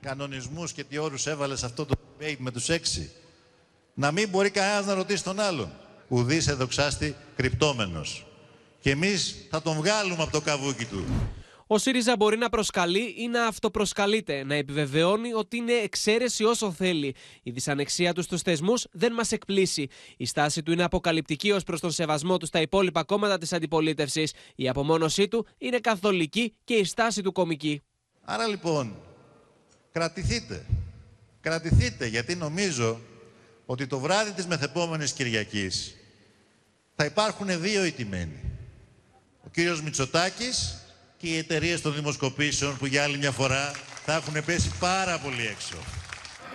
κανονισμούς και τι όρους έβαλε σε αυτό το debate με τους έξι; Να μην μπορεί κανένας να ρωτήσει τον άλλον. Ουδής εδοξάστη κρυπτόμενος. Και εμείς θα τον βγάλουμε από το καβούκι του. Ο ΣΥΡΙΖΑ μπορεί να προσκαλεί ή να αυτοπροσκαλείται, να επιβεβαιώνει ότι είναι εξαίρεση όσο θέλει. Η δυσανεξία του στους θεσμούς δεν μας εκπλήσει. Η στάση του είναι αποκαλυπτική ως προς τον σεβασμό του στα υπόλοιπα κόμματα της αντιπολίτευσης. Η απομόνωσή του είναι καθολική και η στάση του κομική. Άρα λοιπόν, κρατηθείτε. Κρατηθείτε γιατί νομίζω ότι το βράδυ της μεθεπόμενης Κυριακής θα υπάρχουν δύο ηττημένοι. Ο κύριος Μητσοτάκης και οι εταιρείες των δημοσκοπήσεων που για άλλη μια φορά θα έχουν πέσει πάρα πολύ έξω.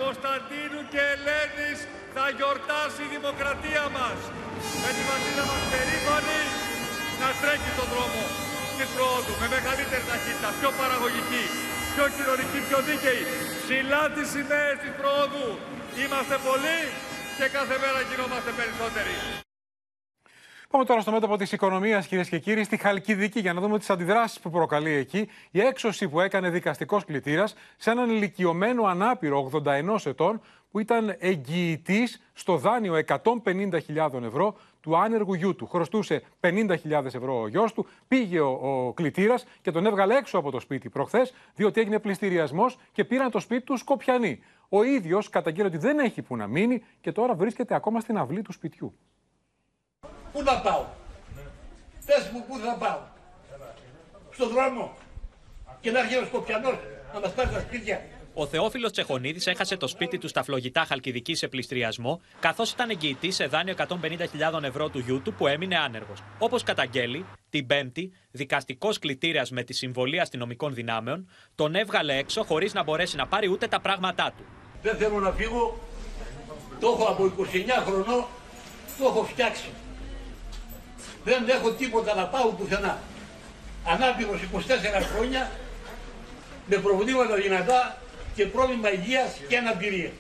Κωνσταντίνου και Ελένης θα γιορτάσει η δημοκρατία μας. Με τη βασίλα μας περήφανη να τρέχει τον δρόμο της προόδου με μεγαλύτερη ταχύτητα, πιο παραγωγική, πιο κοινωνική, πιο δίκαιη. Ψηλά τις σημαίες της προόδου. Είμαστε πολλοί και κάθε μέρα γινόμαστε περισσότεροι. Πάμε τώρα στο μέτωπο της οικονομίας, κυρίες και κύριοι, στη Χαλκιδική, για να δούμε τις αντιδράσεις που προκαλεί εκεί η έξωση που έκανε δικαστικός κλητήρας σε έναν ηλικιωμένο ανάπηρο 81 ετών που ήταν εγγυητής στο δάνειο 150.000 ευρώ του άνεργου γιού του. Χρωστούσε 50.000 ευρώ ο γιος του, πήγε ο, ο κλητήρας και τον έβγαλε έξω από το σπίτι προχθές, διότι έγινε πληστηριασμός και πήραν το σπίτι τους Σκοπιανοί. Ο ίδιος καταγγείλει ότι δεν έχει που να μείνει και τώρα βρίσκεται ακόμα στην αυλή του σπιτιού. Πού να πάω; Πες μου πού θα πάω; Στον δρόμο. Και να έρχεται ο Σκοπιανός να μας πάρει τα σπίτια. Ο Θεόφιλος Τσεχονίδης έχασε το σπίτι του στα φλογητά Χαλκιδική σε πληστριασμό, καθώς ήταν εγγυητής σε δάνειο 150.000 ευρώ του γιού του που έμεινε άνεργος. Όπως καταγγέλει, την Πέμπτη, δικαστικός κλητήρας με τη συμβολή αστυνομικών δυνάμεων τον έβγαλε έξω χωρίς να μπορέσει να πάρει ούτε τα πράγματά του. Δεν θέλω να φύγω. Το έχω από 29 χρονών, το έχω φτιάξει. Δεν έχω τίποτα να πάω πουθενά. Ανάπηρος 24 χρόνια, με προβλήματα δυνατά και πρόβλημα υγείας και αναπηρία.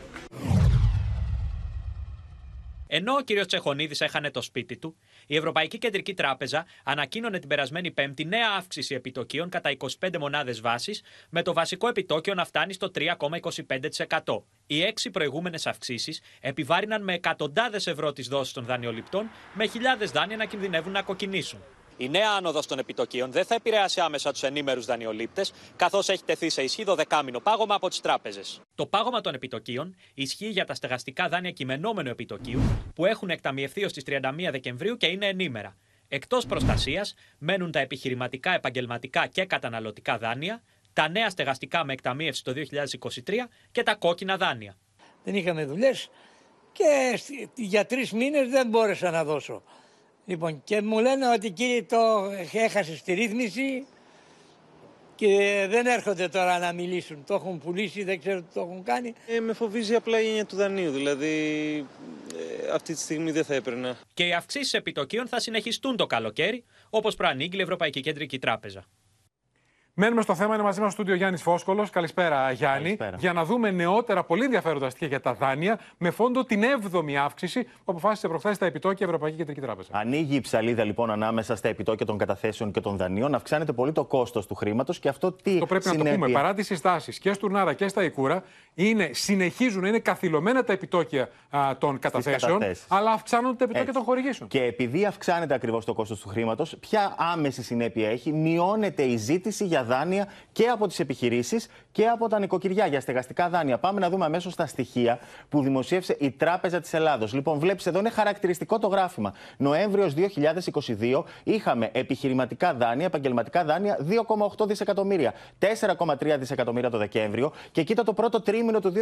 Ενώ ο κ. Τσεχονίδης έχανε το σπίτι του, η Ευρωπαϊκή Κεντρική Τράπεζα ανακοίνωνε την περασμένη Πέμπτη νέα αύξηση επιτοκίων κατά 25 μονάδες βάσης, με το βασικό επιτόκιο να φτάνει στο 3,25%. Οι έξι προηγούμενες αυξήσεις επιβάρυναν με εκατοντάδες ευρώ τις δόσεις των δανειοληπτών, με χιλιάδες δάνεια να κινδυνεύουν να κοκκινήσουν. Η νέα άνοδος των επιτοκίων δεν θα επηρεάσει άμεσα τους ενήμερους δανειολήπτες, καθώς έχει τεθεί σε ισχύ δεκάμινο πάγωμα από τις τράπεζες. Το πάγωμα των επιτοκίων ισχύει για τα στεγαστικά δάνεια κειμενόμενου επιτοκίου, που έχουν εκταμιευθεί ως τις 31 Δεκεμβρίου και είναι ενήμερα. Εκτός προστασίας μένουν τα επιχειρηματικά, επαγγελματικά και καταναλωτικά δάνεια, τα νέα στεγαστικά με εκταμίευση το 2023 και τα κόκκινα δάνεια. Δεν είχαμε δουλειές και για τρεις μήνες δεν μπόρεσα να δώσω. Λοιπόν, και μου λένε ότι κύριε το έχασε τη ρύθμιση και δεν έρχονται τώρα να μιλήσουν. Το έχουν πουλήσει, δεν ξέρω τι το έχουν κάνει. Ε, με φοβίζει απλά η έννοια του δανείου. Δηλαδή, ε, αυτή τη στιγμή δεν θα έπαιρνα. Και οι αυξήσεις επιτοκίων θα συνεχιστούν το καλοκαίρι, όπως προανήγγειλε η Ευρωπαϊκή Κεντρική Τράπεζα. Μένουμε στο θέμα, είναι μαζί μας στο στούντιο Γιάννης Φόσκολος. Καλησπέρα, Γιάννη. Καλησπέρα. Για να δούμε νεότερα πολύ ενδιαφέροντα στοιχεία για τα δάνεια, με φόντο την 7η αύξηση που αποφάσισε προχθές τα επιτόκια Ευρωπαϊκή Κεντρική Τράπεζα. Ανοίγει η ψαλίδα λοιπόν ανάμεσα στα επιτόκια των καταθέσεων και των δανείων. Αυξάνεται πολύ το κόστος του χρήματος και αυτό τι. Το πρέπει συνέπεια... να το πούμε. Παρά τις συστάσεις και στου Νάρα και στα Ικούρα, είναι, συνεχίζουν να είναι καθυλωμένα τα επιτόκια α, των καταθέσεων, αλλά αυξάνονται τα επιτόκια Έτσι. των χορηγήσεων. Και επειδή αυξάνεται ακριβώς το κόστος του χρήματος, ποια άμεση συνέπεια έχει, μειώνεται η ζήτηση για δάνεια και από τις επιχειρήσεις και από τα νοικοκυριά για στεγαστικά δάνεια. Πάμε να δούμε αμέσως τα στοιχεία που δημοσίευσε η Τράπεζα της Ελλάδος. Λοιπόν, βλέπεις εδώ είναι χαρακτηριστικό το γράφημα. Νοέμβριος 2022 είχαμε επιχειρηματικά δάνεια, επαγγελματικά δάνεια 2,8 δισεκατομμύρια. 4,3 δισεκατομμύρια το Δεκέμβριο. Και κοίτα το πρώτο τρίμηνο του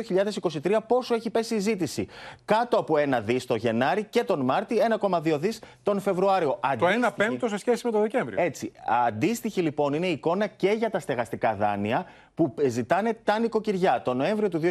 2023 πόσο έχει πέσει η ζήτηση. Κάτω από ένα δις το Γενάρη και τον Μάρτι, 1,2 δις τον Φεβρουάριο. Το 1 πέμπτο σε σχέση με το Δεκέμβριο. Έτσι. Αντίστοιχη λοιπόν είναι η εικόνα και για τα στεγαστικά δάνεια που ζητάνε τα νοικοκυριά. Το Νοέμβριο του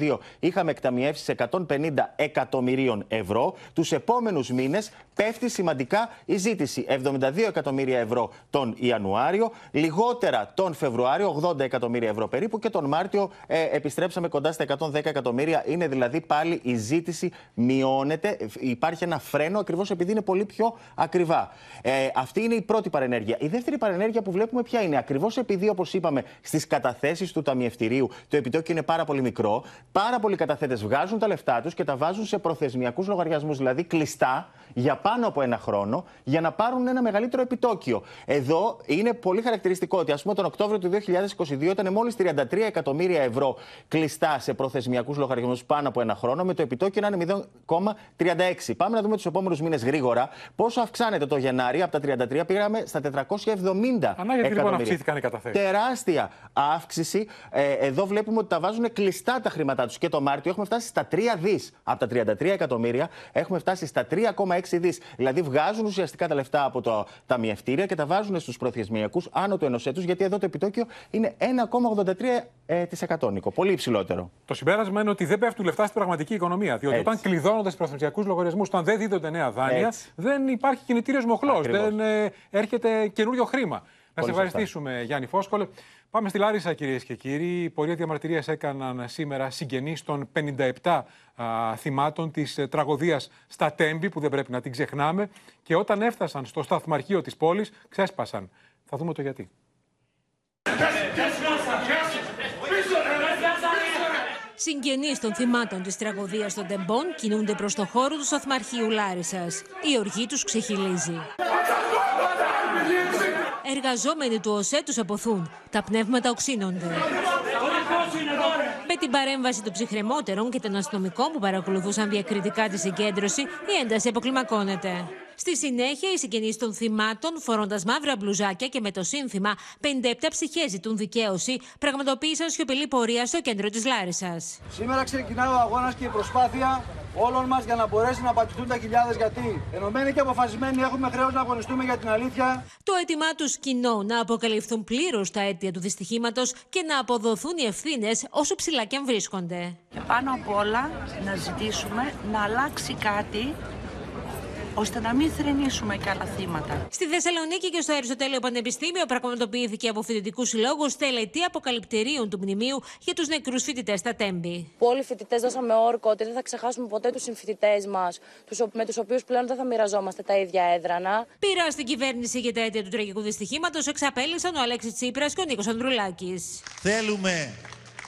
2022 είχαμε εκταμιεύσεις 150 εκατομμυρίων ευρώ. Τους επόμενους μήνες πέφτει σημαντικά η ζήτηση. 72 εκατομμύρια ευρώ τον Ιανουάριο, λιγότερα τον Φεβρουάριο, 80 εκατομμύρια ευρώ περίπου και τον Μάρτιο ε, επιστρέψαμε κοντά στα 110 εκατομμύρια. Είναι δηλαδή πάλι η ζήτηση μειώνεται. Υπάρχει ένα φρένο ακριβώς επειδή είναι πολύ πιο ακριβά. Ε, αυτή είναι η πρώτη παρενέργεια. Η δεύτερη παρενέργεια που βλέπουμε ποια είναι; Ακριβώς επειδή, όπως είπαμε, στις καταθέσεις του ταμιευτηρίου το επιτόκιο είναι πάρα πολύ μικρό, πάρα πολλοί καταθέτες βγάζουν τα λεφτά τους και τα βάζουν σε προθεσμιακούς λογαριασμούς, δηλαδή κλειστά για πάνω από ένα χρόνο, για να πάρουν ένα μεγαλύτερο επιτόκιο. Εδώ είναι πολύ χαρακτηριστικό ότι, ας πούμε, τον Οκτώβριο του 2022 ήταν μόλις 33 εκατομμύρια ευρώ κλειστά σε προθεσμιακούς λογαριασμούς πάνω από ένα χρόνο, με το επιτόκιο να είναι 0,36. Πάμε να δούμε τους επόμενους μήνες γρήγορα πόσο αυξάνεται το Γενάρη; Από τα 33 πήγαμε στα 470 Ανάγκη λοιπόν αυξήθηκαν οι καταθέσεις. Τεράστια αύξηση. Ε, εδώ βλέπουμε ότι τα βάζουν κλειστά τα χρήματά τους. Και το Μάρτιο έχουμε φτάσει στα 3 δις. Από τα 33 εκατομμύρια έχουμε φτάσει στα 3,6 δις. Δηλαδή βγάζουν ουσιαστικά τα λεφτά από τα ταμιευτήρια και τα βάζουν στους προθεσμιακούς άνω του ενός έτους, γιατί εδώ το επιτόκιο είναι 1,83%. Νίκο. Πολύ υψηλότερο. Το συμπέρασμα είναι ότι δεν πέφτουν λεφτά στην πραγματική οικονομία. Διότι Έτσι. όταν κλειδώνονται στους προθεσμιακούς λογαριασμούς, όταν δεν δίδονται νέα δάνεια, Έτσι. δεν υπάρχει κινητήριος μοχλός. Ακριβώς. Δεν ε, έρχεται καινούριο χρήμα. Να σε σωστά. ευχαριστήσουμε, Γιάννη Φόσκολε. Πάμε στη Λάρισα, κυρίες και κύριοι. Η πορεία διαμαρτυρίας έκαναν σήμερα συγγενείς των 57 α, θυμάτων της ε, τραγωδίας στα Τέμπη, που δεν πρέπει να την ξεχνάμε. Και όταν έφτασαν στο σταθμαρχείο της πόλης, ξέσπασαν. Θα δούμε το γιατί. Συγγενείς των θυμάτων της τραγωδίας των Τεμπών κινούνται προς το χώρο του Σταθμαρχείου Λάρισας. Η οργή τους ξεχυλίζει. Εργαζόμενοι του ΟΣΕ τους αποθούν. Τα πνεύματα οξύνονται. Με την παρέμβαση των ψυχρεμότερων και των αστυνομικών που παρακολουθούσαν διακριτικά τη συγκέντρωση, η ένταση αποκλιμακώνεται. Στη συνέχεια, οι συγγενείς των θυμάτων, φορώντας μαύρα μπλουζάκια και με το σύνθημα 57 ψυχές ζητούν δικαίωση, πραγματοποίησαν σιωπηλή πορεία στο κέντρο της Λάρισας. Σήμερα ξεκινάει ο αγώνας και η προσπάθεια όλων μας για να μπορέσει να πατηθούν τα χιλιάδες. Γιατί ενωμένοι και αποφασισμένοι έχουμε χρέος να αγωνιστούμε για την αλήθεια. Το αίτημά τους κοινό να αποκαλυφθούν πλήρως τα αίτια του δυστυχήματος και να αποδοθούν οι ευθύνες όσο ψηλά και αν βρίσκονται. Και πάνω απ' όλα να ζητήσουμε να αλλάξει κάτι ώστε να μην θρενήσουμε και άλλα θύματα. Στη Θεσσαλονίκη και στο Αριστοτέλειο Πανεπιστήμιο πραγματοποιήθηκε από φοιτητικούς συλλόγους τελετή αποκαλυπτερίων του μνημείου για τους νεκρούς φοιτητές στα Τέμπη. Που όλοι οι φοιτητές δώσαμε όρκο ότι δεν θα ξεχάσουμε ποτέ τους συμφοιτητές μας, με τους οποίους πλέον δεν θα μοιραζόμαστε τα ίδια έδρανα. Πειρά στην κυβέρνηση για τα αίτια του τραγικού δυστυχήματος εξαπέλυσαν ο Αλέξης Τσίπρας και ο Νίκος Ανδρουλάκης. Θέλουμε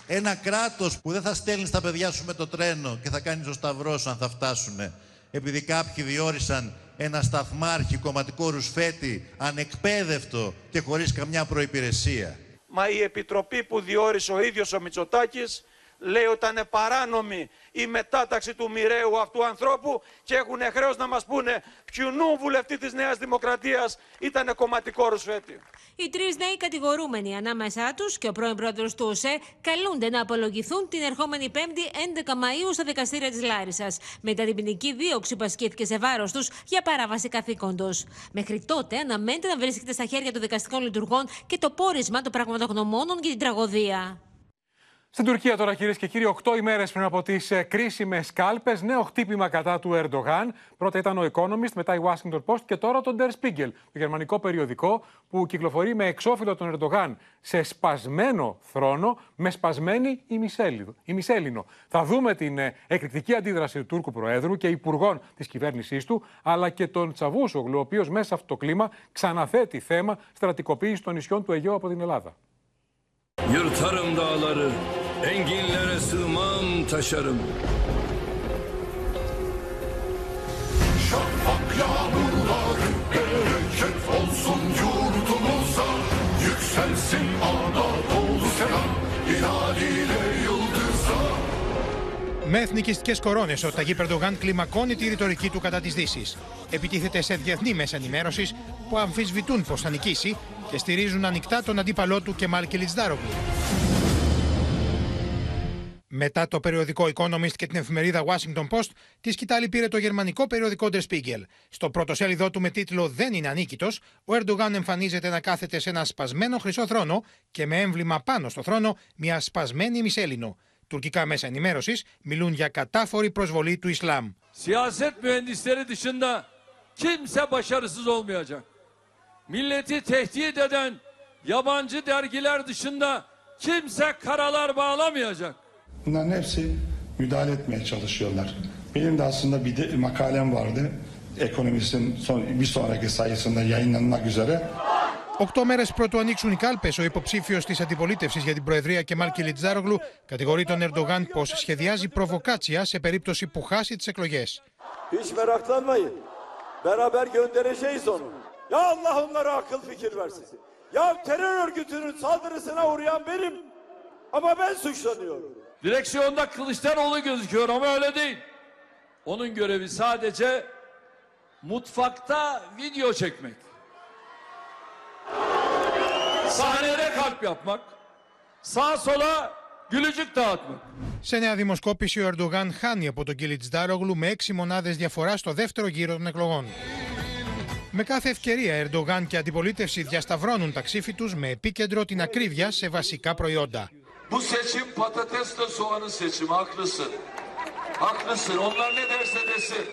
ένα κράτος που δεν θα στέλνει στα παιδιά σου με το τρένο και θα κάνει το σταυρό σου αν θα φτάσουν. Επειδή κάποιοι διόρισαν ένα σταθμάρχη κομματικό ρουσφέτη ανεκπαίδευτο και χωρίς καμιά προϋπηρεσία. Μα η επιτροπή που διόρισε ο ίδιος ο Μητσοτάκης λέει ότι ήταν παράνομη η μετάταξη του μοιραίου αυτού ανθρώπου και έχουν χρέος να μας πούνε ποιουνού βουλευτή της Νέας Δημοκρατίας ήταν κομματικό ρουσφέτη. Οι τρεις νέοι κατηγορούμενοι ανάμεσά τους και ο πρώην πρόεδρος του ΟΣΕ καλούνται να απολογηθούν την ερχόμενη 5η 11 Μαου στα δικαστήρια της Λάρισας. Μετά την ποινική δίωξη που ασκήθηκε σε βάρος τους για παράβαση καθήκοντος. Μέχρι τότε αναμένεται να βρίσκεται στα χέρια των δικαστικών λειτουργών και το πόρισμα των πραγματογνωμόνων για την τραγωδία. Στην Τουρκία τώρα κυρίες και κύριοι, 8 ημέρες πριν από τις κρίσιμες κάλπες, νέο χτύπημα κατά του Ερντογάν. Πρώτα ήταν ο Economist, μετά η Washington Post και τώρα το Der Spiegel, το γερμανικό περιοδικό που κυκλοφορεί με εξώφυλλο τον Ερντογάν σε σπασμένο θρόνο, με σπασμένη ημισέλινο. Θα δούμε την εκρηκτική αντίδραση του Τούρκου Προέδρου και υπουργών της κυβέρνησής του, αλλά και τον Τσαβούσογλου, ο οποίος μέσα σε αυτό το κλίμα ξαναθέτει θέμα στρατικοποίησης των νησιών του Αιγαίου από την Ελλάδα. Yırtarım dağları, enginlere sığmam taşarım. Şafak yağmurlar bereket olsun yurdumuza Yükselsin Anadolu selam hilaliyle yıldıza Με εθνικιστικές κορώνες, ο Ταγί Περντογάν κλιμακώνει τη ρητορική του κατά τη Δύση. Επιτίθεται σε διεθνή μέσα ενημέρωσης που αμφισβητούν πως θα νικήσει και στηρίζουν ανοιχτά τον αντίπαλό του Κεμάλ Κιλιτζδάρογλου. Μετά το περιοδικό Economist και την εφημερίδα Washington Post, τη σκητάλη πήρε το γερμανικό περιοδικό Der Spiegel. Στο πρώτο σέλιδό του με τίτλο Δεν είναι ανίκητος, ο Ερντογάν εμφανίζεται να κάθεται σε ένα σπασμένο χρυσό θρόνο και με έμβλημα πάνω στο θρόνο μια σπασμένη μισέλινο. Τουρκικά μέσα ενημέρωσης μιλούν για κατάφορη προσβολή του Ισλάμ. Siyaset mühendisleri dışında kimse başarısız olmayacak. Milleti tehdit eden yabancı dergiler dışında kimse karalar bağlamayacak. Bunların hepsi müdahale etmeye çalışıyorlar. Benim de aslında bir de makalem vardı. Ekonomistin son, bir sonraki sayısında yayınlanmak üzere. Οκτώ μέρε πρωτού ανοίξουν οι κάλπε, ο υποψήφιο τη αντιπολίτευση για την Προεδρία Κεμάλ Κιλιτζάρογλου κατηγορεί τον Ερντογάν πω σχεδιάζει προβοκάτσια σε περίπτωση που χάσει τι εκλογέ. Hiç meraklanmayın. Beraber göndereceğiz onu. Ya Allah onlara akıl fikir versin. Ya terör örgütünün saldırısına uğrayan benim. Ama ben suçlanıyorum. Direksiyonda Kılıçdaroğlu gözüküyor ama öyle değil. Onun görevi sadece mutfakta video çekmek. Sahnede kalp yapmak. Sağa sola gülücük dağıtmak. Σε νέα δημοσκόπηση, ο Ερντογάν χάνει από τον Κιλιτζντάρογλου με 6 μονάδες διαφορά στο δεύτερο γύρο των εκλογών. Με κάθε ευκαιρία, Ερντογάν και αντιπολίτευση διασταυρώνουν τα ξύφη τους με επίκεντρο την ακρίβεια σε βασικά προϊόντα. Bu seçim patatesle soğanın seçimi haklısın. Haklısın. Onlar ne derse desin.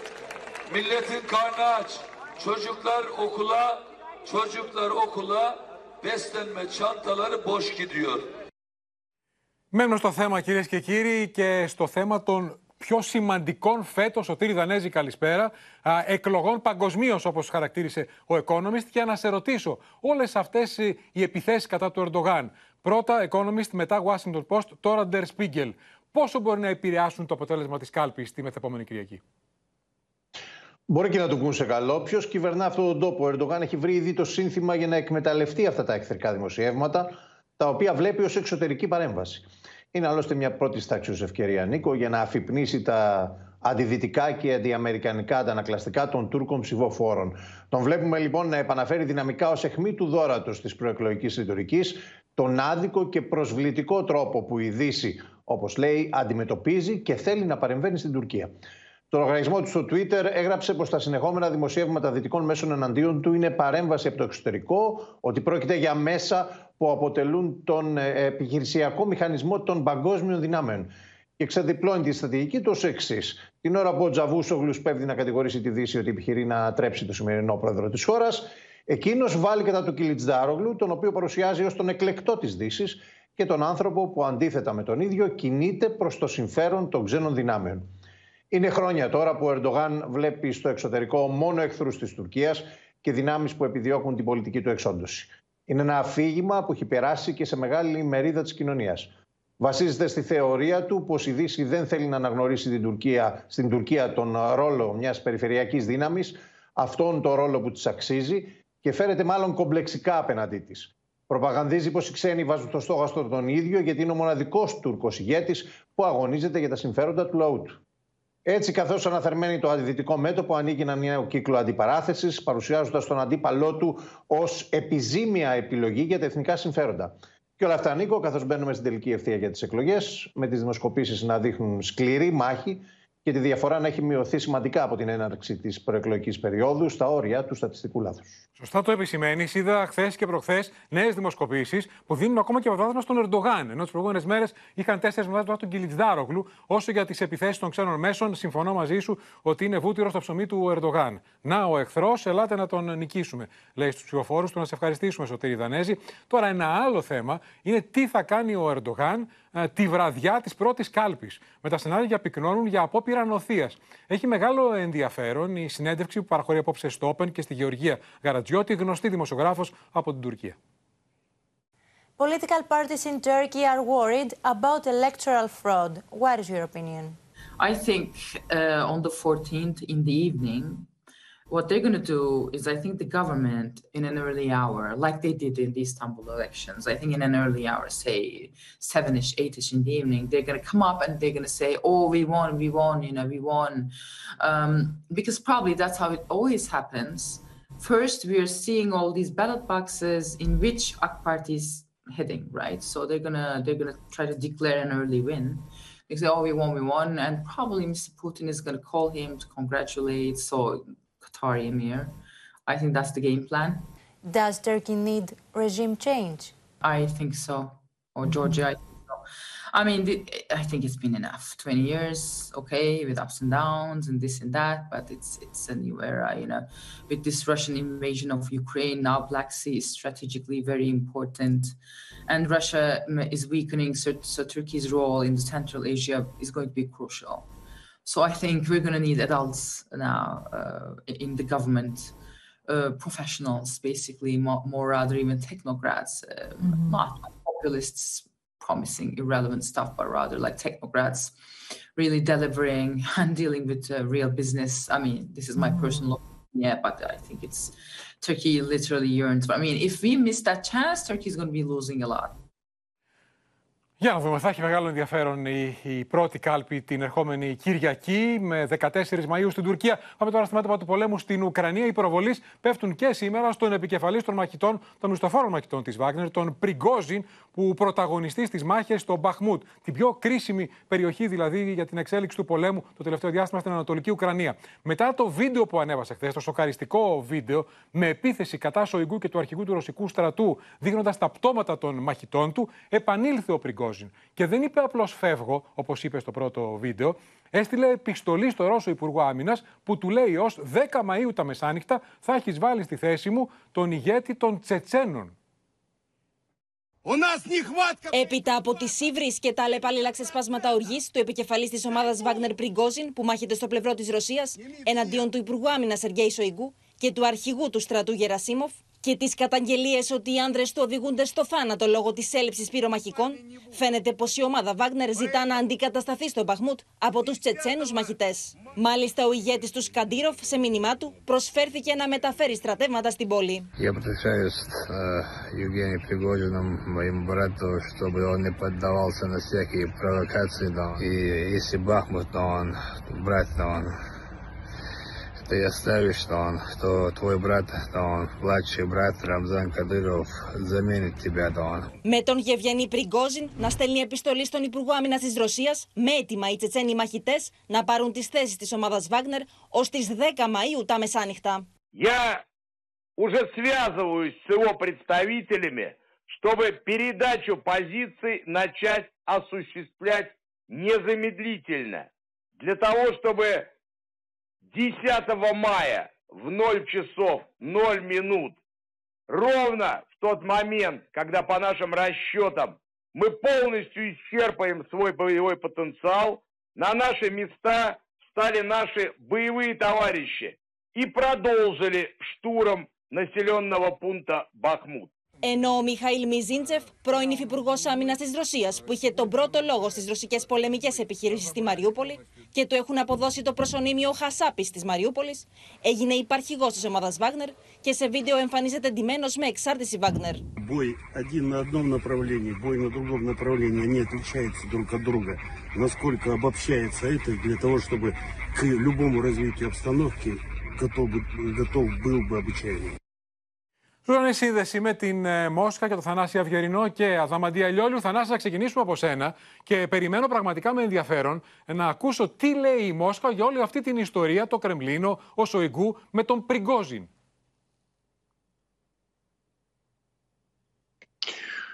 Milletin karnı aç. Çocuklar okula, çocuklar okula beslenme çantaları boş gidiyor. Μένουμε στο θέμα κυρίες και κύριοι και στο θέμα των πιο σημαντικών φέτος, Σωτήρη Δανέζη, καλησπέρα, εκλογών παγκοσμίως, όπως χαρακτήρισε ο Economist. Και να σε ρωτήσω, όλες αυτές οι επιθέσεις κατά του Ερντογάν, πρώτα Economist, μετά Washington Post, τώρα Der Spiegel, πόσο μπορεί να επηρεάσουν το αποτέλεσμα της κάλπης τη μεθεπόμενη Κυριακή; Μπορεί και να του πούν σε καλό. Ποιος κυβερνά αυτόν τον τόπο; Ο Ερντογάν έχει βρει ήδη το σύνθημα για να εκμεταλλευτεί αυτά τα εχθρικά δημοσιεύματα, τα οποία βλέπει ως εξωτερική παρέμβαση. Είναι άλλωστε μια πρώτη τάξη ευκαιρία, Νίκο, για να αφυπνίσει τα αντιδυτικά και αντιαμερικανικά αντανακλαστικά των Τούρκων ψηφοφόρων. Τον βλέπουμε λοιπόν να επαναφέρει δυναμικά ως αιχμή του δόρατος της προεκλογικής ρητορικής τον άδικο και προσβλητικό τρόπο που η Δύση, όπως λέει, αντιμετωπίζει και θέλει να παρεμβαίνει στην Τουρκία. Το λογαριασμό του στο Twitter έγραψε πως τα συνεχόμενα δημοσιεύματα δυτικών μέσων εναντίον του είναι παρέμβαση από το εξωτερικό, ότι πρόκειται για μέσα που αποτελούν τον επιχειρησιακό μηχανισμό των παγκόσμιων δυνάμεων. και ξεδιπλώνει τη στρατηγική του ως εξής. Την ώρα που ο Τζαβούσογλους πέφτει να κατηγορήσει τη Δύση ότι επιχειρεί να τρέψει το σημερινό πρόεδρο της χώρας, εκείνος βάλει κατά του Κιλιτζάρογλου, τον οποίο παρουσιάζει ως τον εκλεκτό της Δύσης και τον άνθρωπο που αντίθετα με τον ίδιο κινείται προς το συμφέρον των ξένων δυνάμεων. Είναι χρόνια τώρα που ο Ερντογάν βλέπει στο εξωτερικό μόνο εχθρούς της Τουρκίας και δυνάμεις που επιδιώκουν την πολιτική του εξόντωση. Είναι ένα αφήγημα που έχει περάσει και σε μεγάλη μερίδα της κοινωνίας. Βασίζεται στη θεωρία του πως η Δύση δεν θέλει να αναγνωρίσει την Τουρκία, στην Τουρκία τον ρόλο μιας περιφερειακής δύναμης, αυτόν τον ρόλο που της αξίζει και φέρεται μάλλον κομπλεξικά απέναντί της. Προπαγανδίζει πως οι ξένοι βάζουν το στόχαστρο τον ίδιο, γιατί είναι ο μοναδικός Τούρκος ηγέτης που αγωνίζεται για τα συμφέροντα του λαού του. Έτσι, καθώς αναθερμαίνει το αντιδυτικό μέτωπο, ανοίγει ένα νέο κύκλο αντιπαράθεσης, παρουσιάζοντας τον αντίπαλό του ως επιζήμια επιλογή για τα εθνικά συμφέροντα. Και όλα αυτά, Νίκο, καθώς μπαίνουμε στην τελική ευθεία για τις εκλογές, με τις δημοσκοπήσεις να δείχνουν σκληρή μάχη και τη διαφορά να έχει μειωθεί σημαντικά από την έναρξη της προεκλογικής περίοδου στα όρια του στατιστικού λάθους. Σωστά το επισημαίνεις. Είδα χθες και προχθές νέες δημοσκοπήσεις που δίνουν ακόμα και βαδάδισμα στον Ερντογάν. Ενώ τις προηγούμενες μέρες είχαν τέσσερις βαδάδισμα τον Κιλιτζάρογλου. Όσο για τις επιθέσεις των ξένων μέσων, συμφωνώ μαζί σου ότι είναι βούτυρο στο ψωμί του Ερντογάν. Να ο εχθρός, ελάτε να τον νικήσουμε, λέει στους ψηφοφόρους του. Να σε ευχαριστήσουμε, Σωτήρη Δανέζη. Τώρα, ένα άλλο θέμα είναι τι θα κάνει ο Ερντογάν ε, τη βραδιά της πρώτης κάλπης. Με τα σενάρια πυκνώνουν για απόπειρα νοθείας. Έχει μεγάλο ενδιαφέρον η συνέντευξη που παραχωρεί απόψε στο Open και στη Γεωργία Γαρατζιώτη, γνωστή δημοσιογράφος από την Τουρκία. Political parties in Turkey are worried about electoral fraud. What is your opinion? I think uh, on the 14th in the evening, what they're going to do is i think the government in an early hour like they did in the istanbul elections i think in an early hour say 7ish 8ish in the evening they're going to come up and they're going to say oh we won we won you know we won um, because probably that's how it always happens first we are seeing all these ballot boxes in which ak party is heading right so they're gonna they're gonna try to declare an early win they say, oh, we won, we won. And probably Mr. Putin is going to call him to congratulate. So Qatari emir. I think that's the game plan. Does Turkey need regime change? I think so. Or Georgia, I think so. I mean, I think it's been enough. 20 years, okay, with ups and downs and this and that, but it's it's a new era, you know. With this Russian invasion of Ukraine, now Black Sea is strategically very important. And Russia is weakening, so, so Turkey's role in Central Asia is going to be crucial. So I think we're going to need adults now uh, in the government, uh, professionals, basically, more, more, rather even technocrats, uh, mm-hmm. not populists promising irrelevant stuff, but rather like technocrats really delivering <laughs> and dealing with uh, real business. I mean, this is my mm-hmm. personal yeah, but I think it's Turkey literally yearns. I mean, if we miss that chance, Turkey is going to be losing a lot. Για να δούμε, θα έχει μεγάλο ενδιαφέρον η, η πρώτη κάλπη την ερχόμενη Κυριακή με 14 Μαΐου στην Τουρκία. Πάμε τώρα στα μέτωπα του πολέμου στην Ουκρανία. Οι προβολείς πέφτουν και σήμερα στον επικεφαλής των μαχητών, των μισθοφόρων μαχητών της Βάγνερ, τον Πριγκόζιν, που πρωταγωνιστεί στι μάχες στο Μπαχμούτ. Την πιο κρίσιμη περιοχή δηλαδή για την εξέλιξη του πολέμου το τελευταίο διάστημα στην Ανατολική Ουκρανία. Μετά το βίντεο που ανέβασε χθες, το σοκαριστικό βίντεο με επίθεση κατά Σοϊγκού και του αρχηγού του ρωσικού στρατού, δείχνοντας τα πτώματα των μαχητών του, επανήλθε ο Πριγκόζιν και δεν είπε απλώς φεύγω, όπως είπε στο πρώτο βίντεο. Έστειλε επιστολή στο Ρώσο Υπουργό Άμυνας που του λέει ω 10 Μαου τα μεσάνυχτα θα έχεις βάλει στη θέση μου τον ηγέτη των Τσετσένων. Έπειτα από τι ύβρι και τα αλλεπάλληλα ξεσπάσματα οργής του επικεφαλής της ομάδας Βάγνερ Πριγκόζιν, που μάχεται στο πλευρό της Ρωσίας, εναντίον του Υπουργού Άμυνας Σεργέη Σοϊγκού και του αρχηγού του στρατού Γερασίμοφ, και τις καταγγελίες ότι οι άνδρες του οδηγούνται στο θάνατο λόγω της έλλειψης πυρομαχικών, φαίνεται πως η ομάδα Βάγνερ ζητά να αντικατασταθεί στο Μπαχμούτ από τους Τσετσένους μαχητές. Μάλιστα, ο ηγέτης του Σκαντήροφ, σε μήνυμά του, προσφέρθηκε να μεταφέρει στρατεύματα στην πόλη ты оставишь, что он, то твой брат, то он, младший брат Рамзан Кадыров заменит тебя, то он. Με τον Γευγενή Πριγκόζιν να стельни επιστολή στον Υπουργό Άμυνα τη Ρωσία με έτοιμα οι Τσετσένοι μαχητέ να πάρουν τι θέσει τη ομάδα Βάγνερ ω τι 10 Μαου τα μεσάνυχτα. Я уже связываюсь с его представителями, чтобы передачу позиций начать осуществлять незамедлительно для того, чтобы 10 мая в 0 часов 0 минут, ровно в тот момент, когда по нашим расчетам мы полностью исчерпаем свой боевой потенциал, на наши места стали наши боевые товарищи и продолжили штурм населенного пункта Бахмут. Ενώ ο Μιχαήλ Μιζίντσεφ, πρώην υφυπουργό άμυνα τη Ρωσία, που είχε τον πρώτο λόγο στι ρωσικέ πολεμικέ επιχειρήσει στη Μαριούπολη και του έχουν αποδώσει το προσωνύμιο Χασάπη τη Μαριούπολη, έγινε υπαρχηγό τη ομάδα Βάγνερ και σε βίντεο εμφανίζεται ντυμένο με εξάρτηση Βάγνερ. Бой один на одном направлении, бой на другом направлении, они отличаются друг от друга. Насколько обобщается это для того, чтобы к любому развитию обстановки готов, бы- готов был бы обучаемый. Ζούσαν σύνδεση με την ε, Μόσχα και το Θανάση Αυγερινό και Αδαμαντία Λιόλιου. Θανάση, να ξεκινήσουμε από σένα και περιμένω πραγματικά με ενδιαφέρον να ακούσω τι λέει η Μόσχα για όλη αυτή την ιστορία, το Κρεμλίνο, ο Σοϊγκού με τον Πριγκόζιν.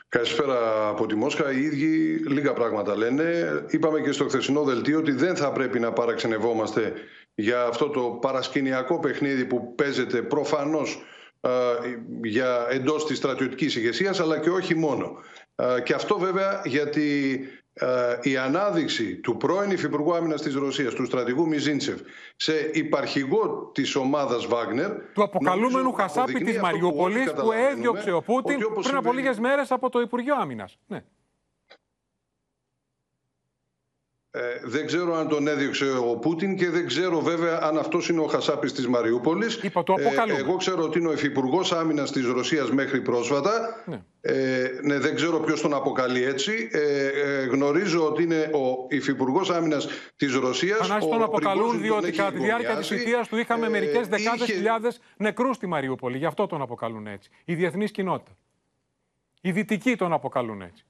Καλησπέρα από τη Μόσχα. Οι ίδιοι λίγα πράγματα λένε. Είπαμε και στο χθεσινό δελτίο ότι δεν θα πρέπει να παραξενευόμαστε για αυτό το παρασκηνιακό παιχνίδι που παίζεται προφανώς ε, για εντός της στρατιωτικής ηγεσίας αλλά και όχι μόνο. Ε, και αυτό βέβαια γιατί ε, η ανάδειξη του πρώην Υφυπουργού Άμυνας της Ρωσίας, του στρατηγού Μιζίντσεφ, σε υπαρχηγό της ομάδας Βάγνερ. Του αποκαλούμενου νομίζω Χασάπη αποδεικνύει της αυτό που όλοι Μαριούπολης που καταλαβαίνουμε, έδιωξε ο Πούτιν ότι όπως πριν από συμβαίνει- λίγες μέρες από το Υπουργείο Άμυνας. Ναι. Ε, δεν ξέρω αν τον έδιωξε ο Πούτιν και δεν ξέρω βέβαια αν αυτός είναι ο Χασάπης της Μαριούπολης. το αποκαλούμε. εγώ ξέρω ότι είναι ο Υφυπουργός Άμυνας της Ρωσίας μέχρι πρόσφατα. Ναι. Ε, ναι, δεν ξέρω ποιος τον αποκαλεί έτσι. Ε, ε, γνωρίζω ότι είναι ο Υφυπουργός Άμυνας της Ρωσίας. Θανάση τον αποκαλούν διότι κατά τη διάρκεια της θητείας του είχαμε Ε, μερικές δεκάδες είχε- χιλιάδες νεκρούς στη Μαριούπολη. Γι' αυτό τον αποκαλούν έτσι. Η διεθνής κοινότητα. Οι δυτικοί τον αποκαλούν έτσι.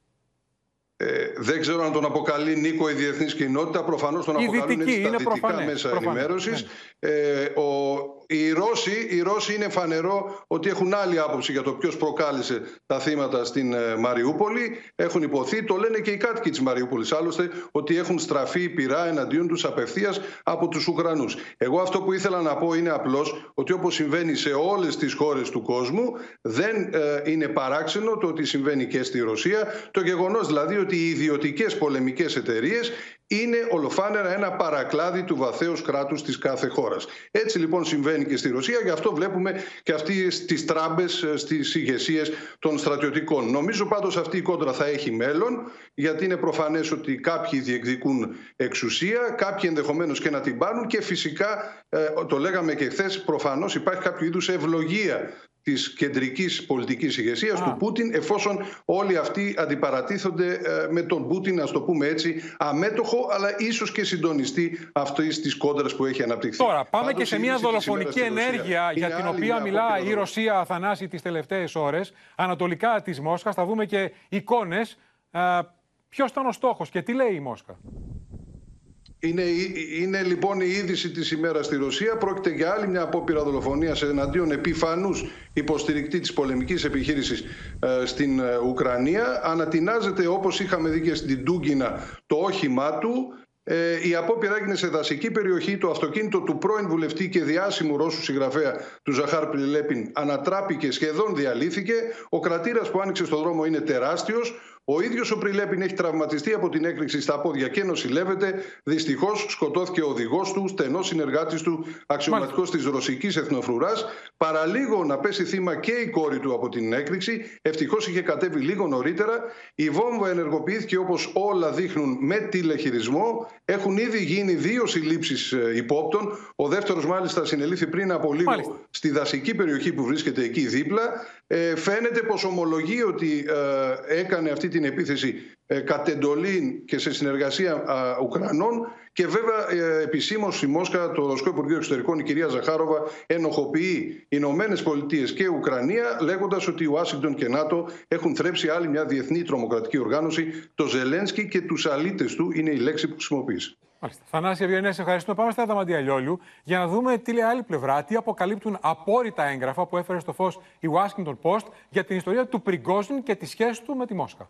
Ε, δεν ξέρω αν τον αποκαλεί Νίκο η διεθνής κοινότητα. Προφανώς τον Η αποκαλούν δυτική, έτσι τα είναι δυτικά προφανές, μέσα προφανές, ενημέρωσης. Ε, ο- οι, Ρώσοι, οι Ρώσοι είναι φανερό ότι έχουν άλλη άποψη για το ποιος προκάλεσε τα θύματα στην ε, Μαριούπολη. Έχουν υποθεί, το λένε και οι κάτοικοι της Μαριούπολης άλλωστε, ότι έχουν στραφεί πειρά εναντίον τους απευθείας από τους Ουκρανούς. Εγώ αυτό που ήθελα να πω είναι απλώς ότι όπως συμβαίνει σε όλες τις χώρες του κόσμου, δεν ε, είναι παράξενο το ότι συμβαίνει και στη Ρωσία. Το γεγονός δηλαδή ότι οι ιδιωτικές πολεμικές εταιρείες είναι ολοφάνερα ένα παρακλάδι του βαθέως κράτους της κάθε χώρας. Έτσι λοιπόν συμβαίνει και στη Ρωσία, γι' αυτό βλέπουμε και αυτοί τις τράμπες ε, στις ηγεσίες των στρατιωτικών. Νομίζω πάντως αυτή η κόντρα θα έχει μέλλον, γιατί είναι προφανές ότι κάποιοι διεκδικούν εξουσία, κάποιοι ενδεχομένως και να την πάρουν και φυσικά, ε, το λέγαμε και χθες, προφανώς υπάρχει κάποιο είδους ευλογία της κεντρικής πολιτικής ηγεσίας του Πούτιν εφόσον όλοι αυτοί αντιπαρατίθονται ε, με τον Πούτιν, να το πούμε έτσι, αμέτωχο αλλά ίσως και συντονιστή αυτής της κόντρας που έχει αναπτυχθεί. Τώρα, πάμε Πάντως, και σε η μια είδηση της δολοφονική ημέρας στη Ρωσία ενέργεια για είναι την άλλη οποία μια μιλά απόπειρα η Ρωσία Αθανάση τις τελευταίες ώρες, ανατολικά της Μόσχας. Θα δούμε και εικόνες. Ποιος ήταν ο στόχος και τι λέει η Μόσχα; Είναι, είναι λοιπόν η είδηση της ημέρας στη Ρωσία. Πρόκειται για άλλη μια απόπειρα δολοφονίας εναντίον επιφανούς υποστηρικτή της πολεμικής επιχείρησης ε, στην ε, Ουκρανία. Ανατινάζεται όπως είχαμε δει και στην Τούγκινα το όχημά του. Ε, η απόπειρα έγινε σε δασική περιοχή. Το αυτοκίνητο του πρώην βουλευτή και διάσημου Ρώσου συγγραφέα του Ζαχάρ Πλιλέπιν ανατράπηκε, σχεδόν διαλύθηκε. Ο κρατήρας που άνοιξε στο δρόμο είναι τεράστιος. Ο ίδιος ο Πριλέπιν έχει τραυματιστεί από την έκρηξη στα πόδια και νοσηλεύεται. Δυστυχώς σκοτώθηκε ο οδηγός του, στενός συνεργάτης του, αξιωματικός της ρωσικής εθνοφρουράς. Παραλίγο να πέσει θύμα και η κόρη του από την έκρηξη. Ευτυχώς είχε κατέβει λίγο νωρίτερα. Η βόμβα ενεργοποιήθηκε όπως όλα δείχνουν με τηλεχειρισμό. Έχουν ήδη γίνει δύο συλλήψεις υπόπτων. Ο δεύτερος, μάλιστα, συνελήφθη πριν από λίγο στη δασική περιοχή που βρίσκεται εκεί δίπλα. Ε, φαίνεται πως ομολογεί ότι ε, έκανε αυτή την επίθεση ε, κατ' εντολή και σε συνεργασία ε, Ουκρανών και βέβαια ε, επισήμως η Μόσχα, το Ρωσικό Υπουργείο Εξωτερικών, η κυρία Ζαχάροβα ενοχοποιεί Ηνωμένες Πολιτείες και Ουκρανία λέγοντας ότι η Ουάσιγκτον και ΝΑΤΟ έχουν θρέψει άλλη μια διεθνή τρομοκρατική οργάνωση. Το Ζελένσκι και τους αλήτες του είναι η λέξη που χρησιμοποίησε. Μάλιστα. Θανάση Ευγενέ, ευχαριστούμε. Πάμε στα Αδαμαντία Λιόλιου για να δούμε τι λέει άλλη πλευρά, τι αποκαλύπτουν απόρριτα έγγραφα που έφερε στο φως η Washington Post για την ιστορία του Πριγκόζιν και τη σχέση του με τη Μόσχα.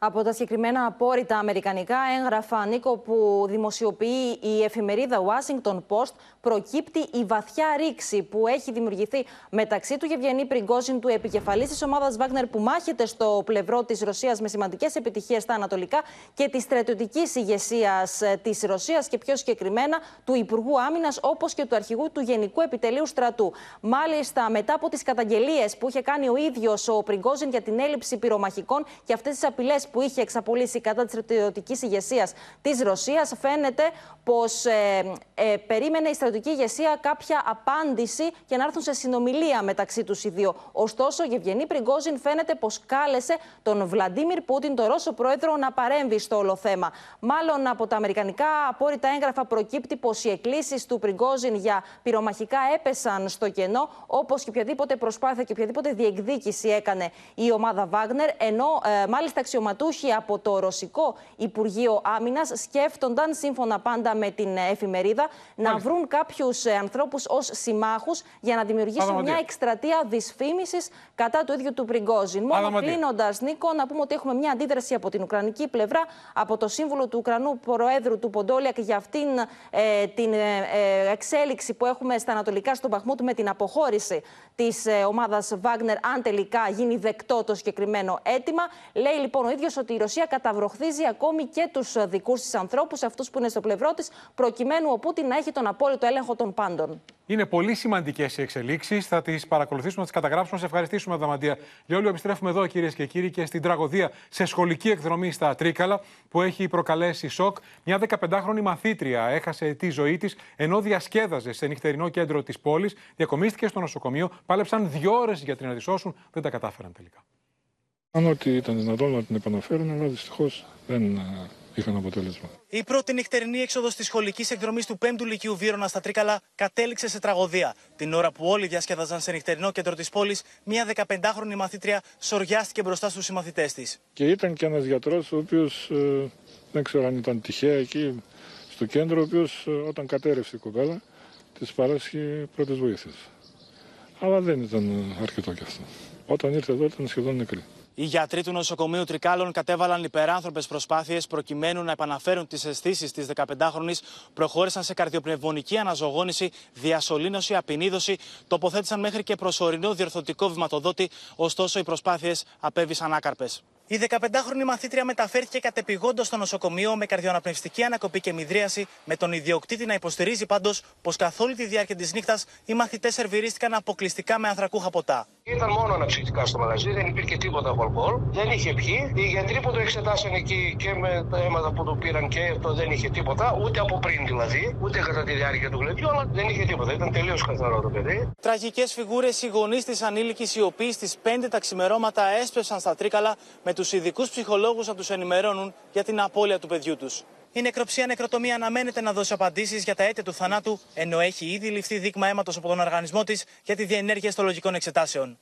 Από τα συγκεκριμένα απόρριτα αμερικανικά έγγραφα, Νίκο, που δημοσιοποιεί η εφημερίδα Washington Post, προκύπτει η βαθιά ρήξη που έχει δημιουργηθεί μεταξύ του Γευγενή Πριγκόζιν, του επικεφαλής της ομάδας Βάγνερ, που μάχεται στο πλευρό της Ρωσίας με σημαντικές επιτυχίες στα Ανατολικά, και της στρατιωτικής ηγεσίας της Ρωσίας και πιο συγκεκριμένα του Υπουργού Άμυνας, όπως και του αρχηγού του Γενικού Επιτελείου Στρατού. Μάλιστα, μετά από τις καταγγελίες που είχε κάνει ο ίδιος ο Πριγκόζιν για την έλλειψη πυρομαχικών και αυτές τις απειλές που είχε εξαπολύσει κατά της στρατιωτικής ηγεσίας της Ρωσίας, φαίνεται πως ε, ε, περίμενε η στρατιωτική ηγεσία κάποια απάντηση για να έρθουν σε συνομιλία μεταξύ τους οι δύο. Ωστόσο, ο Γευγενή Πριγκόζιν φαίνεται πως κάλεσε τον Βλαντίμιρ Πούτιν, τον Ρώσο πρόεδρο, να παρέμβει στο όλο θέμα. Μάλλον από τα αμερικανικά απόρριτα έγγραφα προκύπτει πως οι εκκλήσεις του Πριγκόζιν για πυρομαχικά έπεσαν στο κενό, όπως και οποιαδήποτε προσπάθεια και οποιαδήποτε διεκδίκηση έκανε η ομάδα Βάγνερ, ενώ ε, μάλιστα αξιωματικοί αξιωματούχοι από το Ρωσικό Υπουργείο Άμυνας σκέφτονταν, σύμφωνα πάντα με την εφημερίδα, να βρουν κάποιους ε, ανθρώπους ως συμμάχους για να δημιουργήσουν μια εκστρατεία δυσφήμισης κατά του ίδιου του Πριγκόζιν. Μόνο κλείνοντας, Νίκο, να πούμε ότι έχουμε μια αντίδραση από την Ουκρανική πλευρά, από το σύμβουλο του Ουκρανού Προέδρου του Ποντόλιακ για αυτήν ε, την ε, ε, εξέλιξη που έχουμε στα Ανατολικά στον Παχμούτ με την αποχώρηση της ε, ομάδας Βάγνερ, αν τελικά γίνει δεκτό το συγκεκριμένο αίτημα. Λέει λοιπόν ο ίδιος ότι η Ρωσία καταβροχθίζει ακόμη και τους δικούς της ανθρώπους, αυτούς που είναι στο πλευρό της, προκειμένου ο Πούτιν να έχει τον απόλυτο έλεγχο των πάντων. Είναι πολύ σημαντικές οι εξελίξεις. Θα τις παρακολουθήσουμε, θα τις καταγράψουμε. Σε ευχαριστήσουμε, Αδαμαντία. Λιόλιο, επιστρέφουμε εδώ, κυρίες και κύριοι, και στην τραγωδία σε σχολική εκδρομή στα Τρίκαλα, που έχει προκαλέσει σοκ. Μια 15χρονη μαθήτρια έχασε τη ζωή της ενώ διασκέδαζε σε νυχτερινό κέντρο της πόλης, διακομίστηκε στο νοσοκομείο, πάλεψαν δύο ώρες για την να τη σώσουν, δεν τα κατάφεραν τελικά. Αν ότι ήταν δυνατόν να την επαναφέρουν, αλλά δυστυχώς δεν ε, είχαν αποτέλεσμα. Η πρώτη νυχτερινή έξοδος της σχολικής εκδρομής του 5ου Λυκείου Βύρονα στα Τρίκαλα κατέληξε σε τραγωδία. Την ώρα που όλοι διασκέδαζαν σε νυχτερινό κέντρο της πόλης, μια 15χρονη μαθήτρια σοριάστηκε μπροστά στους συμμαθητές της. Και ήταν και ένας γιατρός, ο οποίος ε, δεν ξέρω αν ήταν τυχαία εκεί στο κέντρο, ο οποίος ε, όταν κατέρευσε η κοπέλα, της παράσχει πρώτες βοήθειες. Αλλά δεν ήταν αρκετό κι αυτό. Όταν ήρθε εδώ ήταν σχεδόν νεκρή. Οι γιατροί του νοσοκομείου Τρικάλων κατέβαλαν υπεράνθρωπες προσπάθειες προκειμένου να επαναφέρουν τις αισθήσεις της 15χρονη, προχώρησαν σε καρδιοπνευμονική αναζωγόνηση, διασωλήνωση, απεινίδωση, τοποθέτησαν μέχρι και προσωρινό διορθωτικό βηματοδότη, ωστόσο οι προσπάθειες απέβησαν άκαρπες. Η 15χρονη μαθήτρια μεταφέρθηκε κατεπηγόντως στο νοσοκομείο με καρδιοαναπνευστική ανακοπή και μηδρίαση, με τον ιδιοκτήτη να υποστηρίζει πάντως πως καθ' όλη τη διάρκεια της νύχτας οι μαθητές σερβιρίστηκαν αποκλειστικά με ανθρακούχα ποτά. Ήταν μόνο αναψυκτικά στο μαγαζί, δεν υπήρχε τίποτα από αλκοόλ. Δεν είχε πιει. Οι γιατροί που το εξετάσαν εκεί και με τα αίματα που το πήραν και αυτό δεν είχε τίποτα, ούτε από πριν δηλαδή, ούτε κατά τη διάρκεια του γλεντιού, αλλά δεν είχε τίποτα. Ήταν τελείως καθαρό το παιδί. Τραγικές φιγούρες οι γονείς της ανήλικης, οι οποίοι στις 5 τα ξημερώματα έσπευσαν στα τρίκαλα με τους ειδικούς ψυχολόγους να τους ενημερώνουν για την απώλεια του παιδιού τους. Η νεκροψία νεκροτομία αναμένεται να δώσει απαντήσεις για τα αίτια του θανάτου, ενώ έχει ήδη ληφθεί δείγμα αίματος από τον οργανισμό της για τη διενέργεια στολογικών εξετάσεων.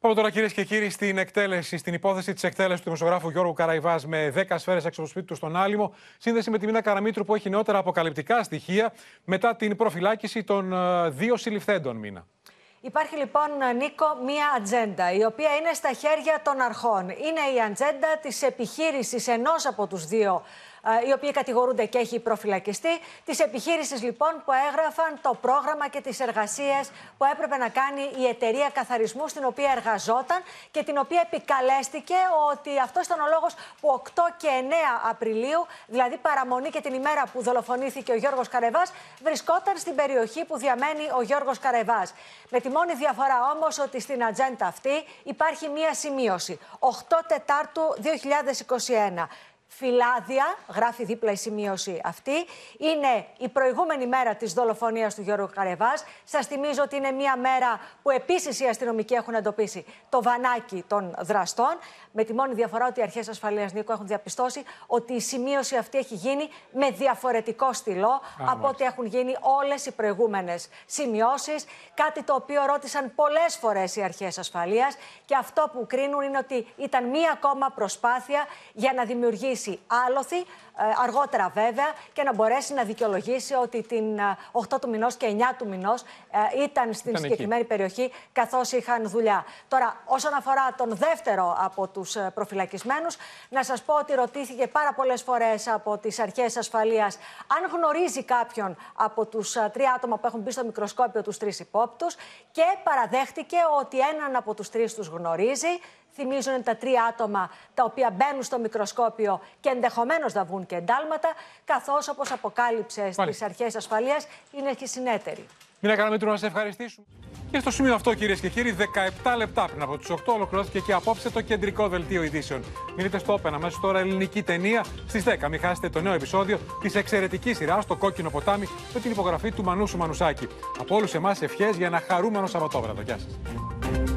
Πάμε τώρα κυρίες και κύριοι στην εκτέλεση, στην υπόθεση της εκτέλεσης του δημοσιογράφου Γιώργου Καραϊβάς με 10 σφαίρες έξω από το σπίτι του στον Άλυμο. Σύνδεση με τη Μίνα Καραμίτρου που έχει νεότερα αποκαλυπτικά στοιχεία μετά την προφυλάκηση των ε, δύο συλληφθέντων μήνα. Υπάρχει λοιπόν, Νίκο, μία ατζέντα, η οποία είναι στα χέρια των αρχών. Είναι η ατζέντα της επιχείρησης ενός από τους δύο ε, οι οποίοι κατηγορούνται και έχει προφυλακιστεί. Τη επιχείρηση λοιπόν που έγραφαν το πρόγραμμα και τις εργασίες που έπρεπε να κάνει η εταιρεία καθαρισμού στην οποία εργαζόταν και την οποία επικαλέστηκε ότι αυτός ήταν ο λόγος που 8 και 9 Απριλίου, δηλαδή παραμονή και την ημέρα που δολοφονήθηκε ο Γιώργος Καρεβάς, βρισκόταν στην περιοχή που διαμένει ο Γιώργος Καρεβάς. Με τη μόνη διαφορά όμως ότι στην ατζέντα αυτή υπάρχει μία σημείωση. 8 Τετάρτου 2021. Φυλάδια, γράφει δίπλα η σημείωση αυτή, είναι η προηγούμενη μέρα της δολοφονίας του Γιώργου Καρεβάς. Σας θυμίζω ότι είναι μια μέρα που επίσης οι αστυνομικοί έχουν εντοπίσει το βανάκι των δραστών. Με τη μόνη διαφορά ότι οι αρχές ασφαλείας Νίκο έχουν διαπιστώσει ότι η σημείωση αυτή έχει γίνει με διαφορετικό στυλό από ό,τι έχουν γίνει όλες οι προηγούμενες σημειώσεις. Κάτι το οποίο ρώτησαν πολλές φορές οι αρχές ασφαλείας και αυτό που κρίνουν είναι ότι ήταν μία ακόμα προσπάθεια για να δημιουργήσει κρατήσει άλοθη, ε, αργότερα βέβαια, και να μπορέσει να δικαιολογήσει ότι την ε, 8 του μηνός και 9 του μηνός ήταν στην Ήταν συγκεκριμένη περιοχή καθώς είχαν δουλειά. Τώρα, όσον αφορά τον δεύτερο από τους προφυλακισμένους, να σας πω ότι ρωτήθηκε πάρα πολλές φορές από τις αρχές ασφαλείας αν γνωρίζει κάποιον από τους τρία άτομα που έχουν μπει στο μικροσκόπιο, τους τρεις υπόπτους, και παραδέχτηκε ότι έναν από τους τρεις τους γνωρίζει. Θυμίζω είναι τα τρία άτομα τα οποία μπαίνουν στο μικροσκόπιο και ενδεχομένως να βγουν και εντάλματα, καθώς όπως αποκάλυψες στι Μάλιστα. αρχές ασφαλείας είναι και συνέτεροι. Μην Καραμήτρου, να σε ευχαριστήσουμε. Και στο σημείο αυτό, κυρίες και κύριοι, 17 λεπτά πριν από τις 8 ολοκληρώθηκε και απόψε το κεντρικό δελτίο ειδήσεων. Μείνετε στο Open αμέσως τώρα ελληνική ταινία στις 10. Μην χάσετε το νέο επεισόδιο της εξαιρετικής σειράς στο κόκκινο ποτάμι με την υπογραφή του Μανούσου Μανουσάκη. Από όλους εμάς ευχές για ένα χαρούμενο Σαββατόβραδο. Γεια σας.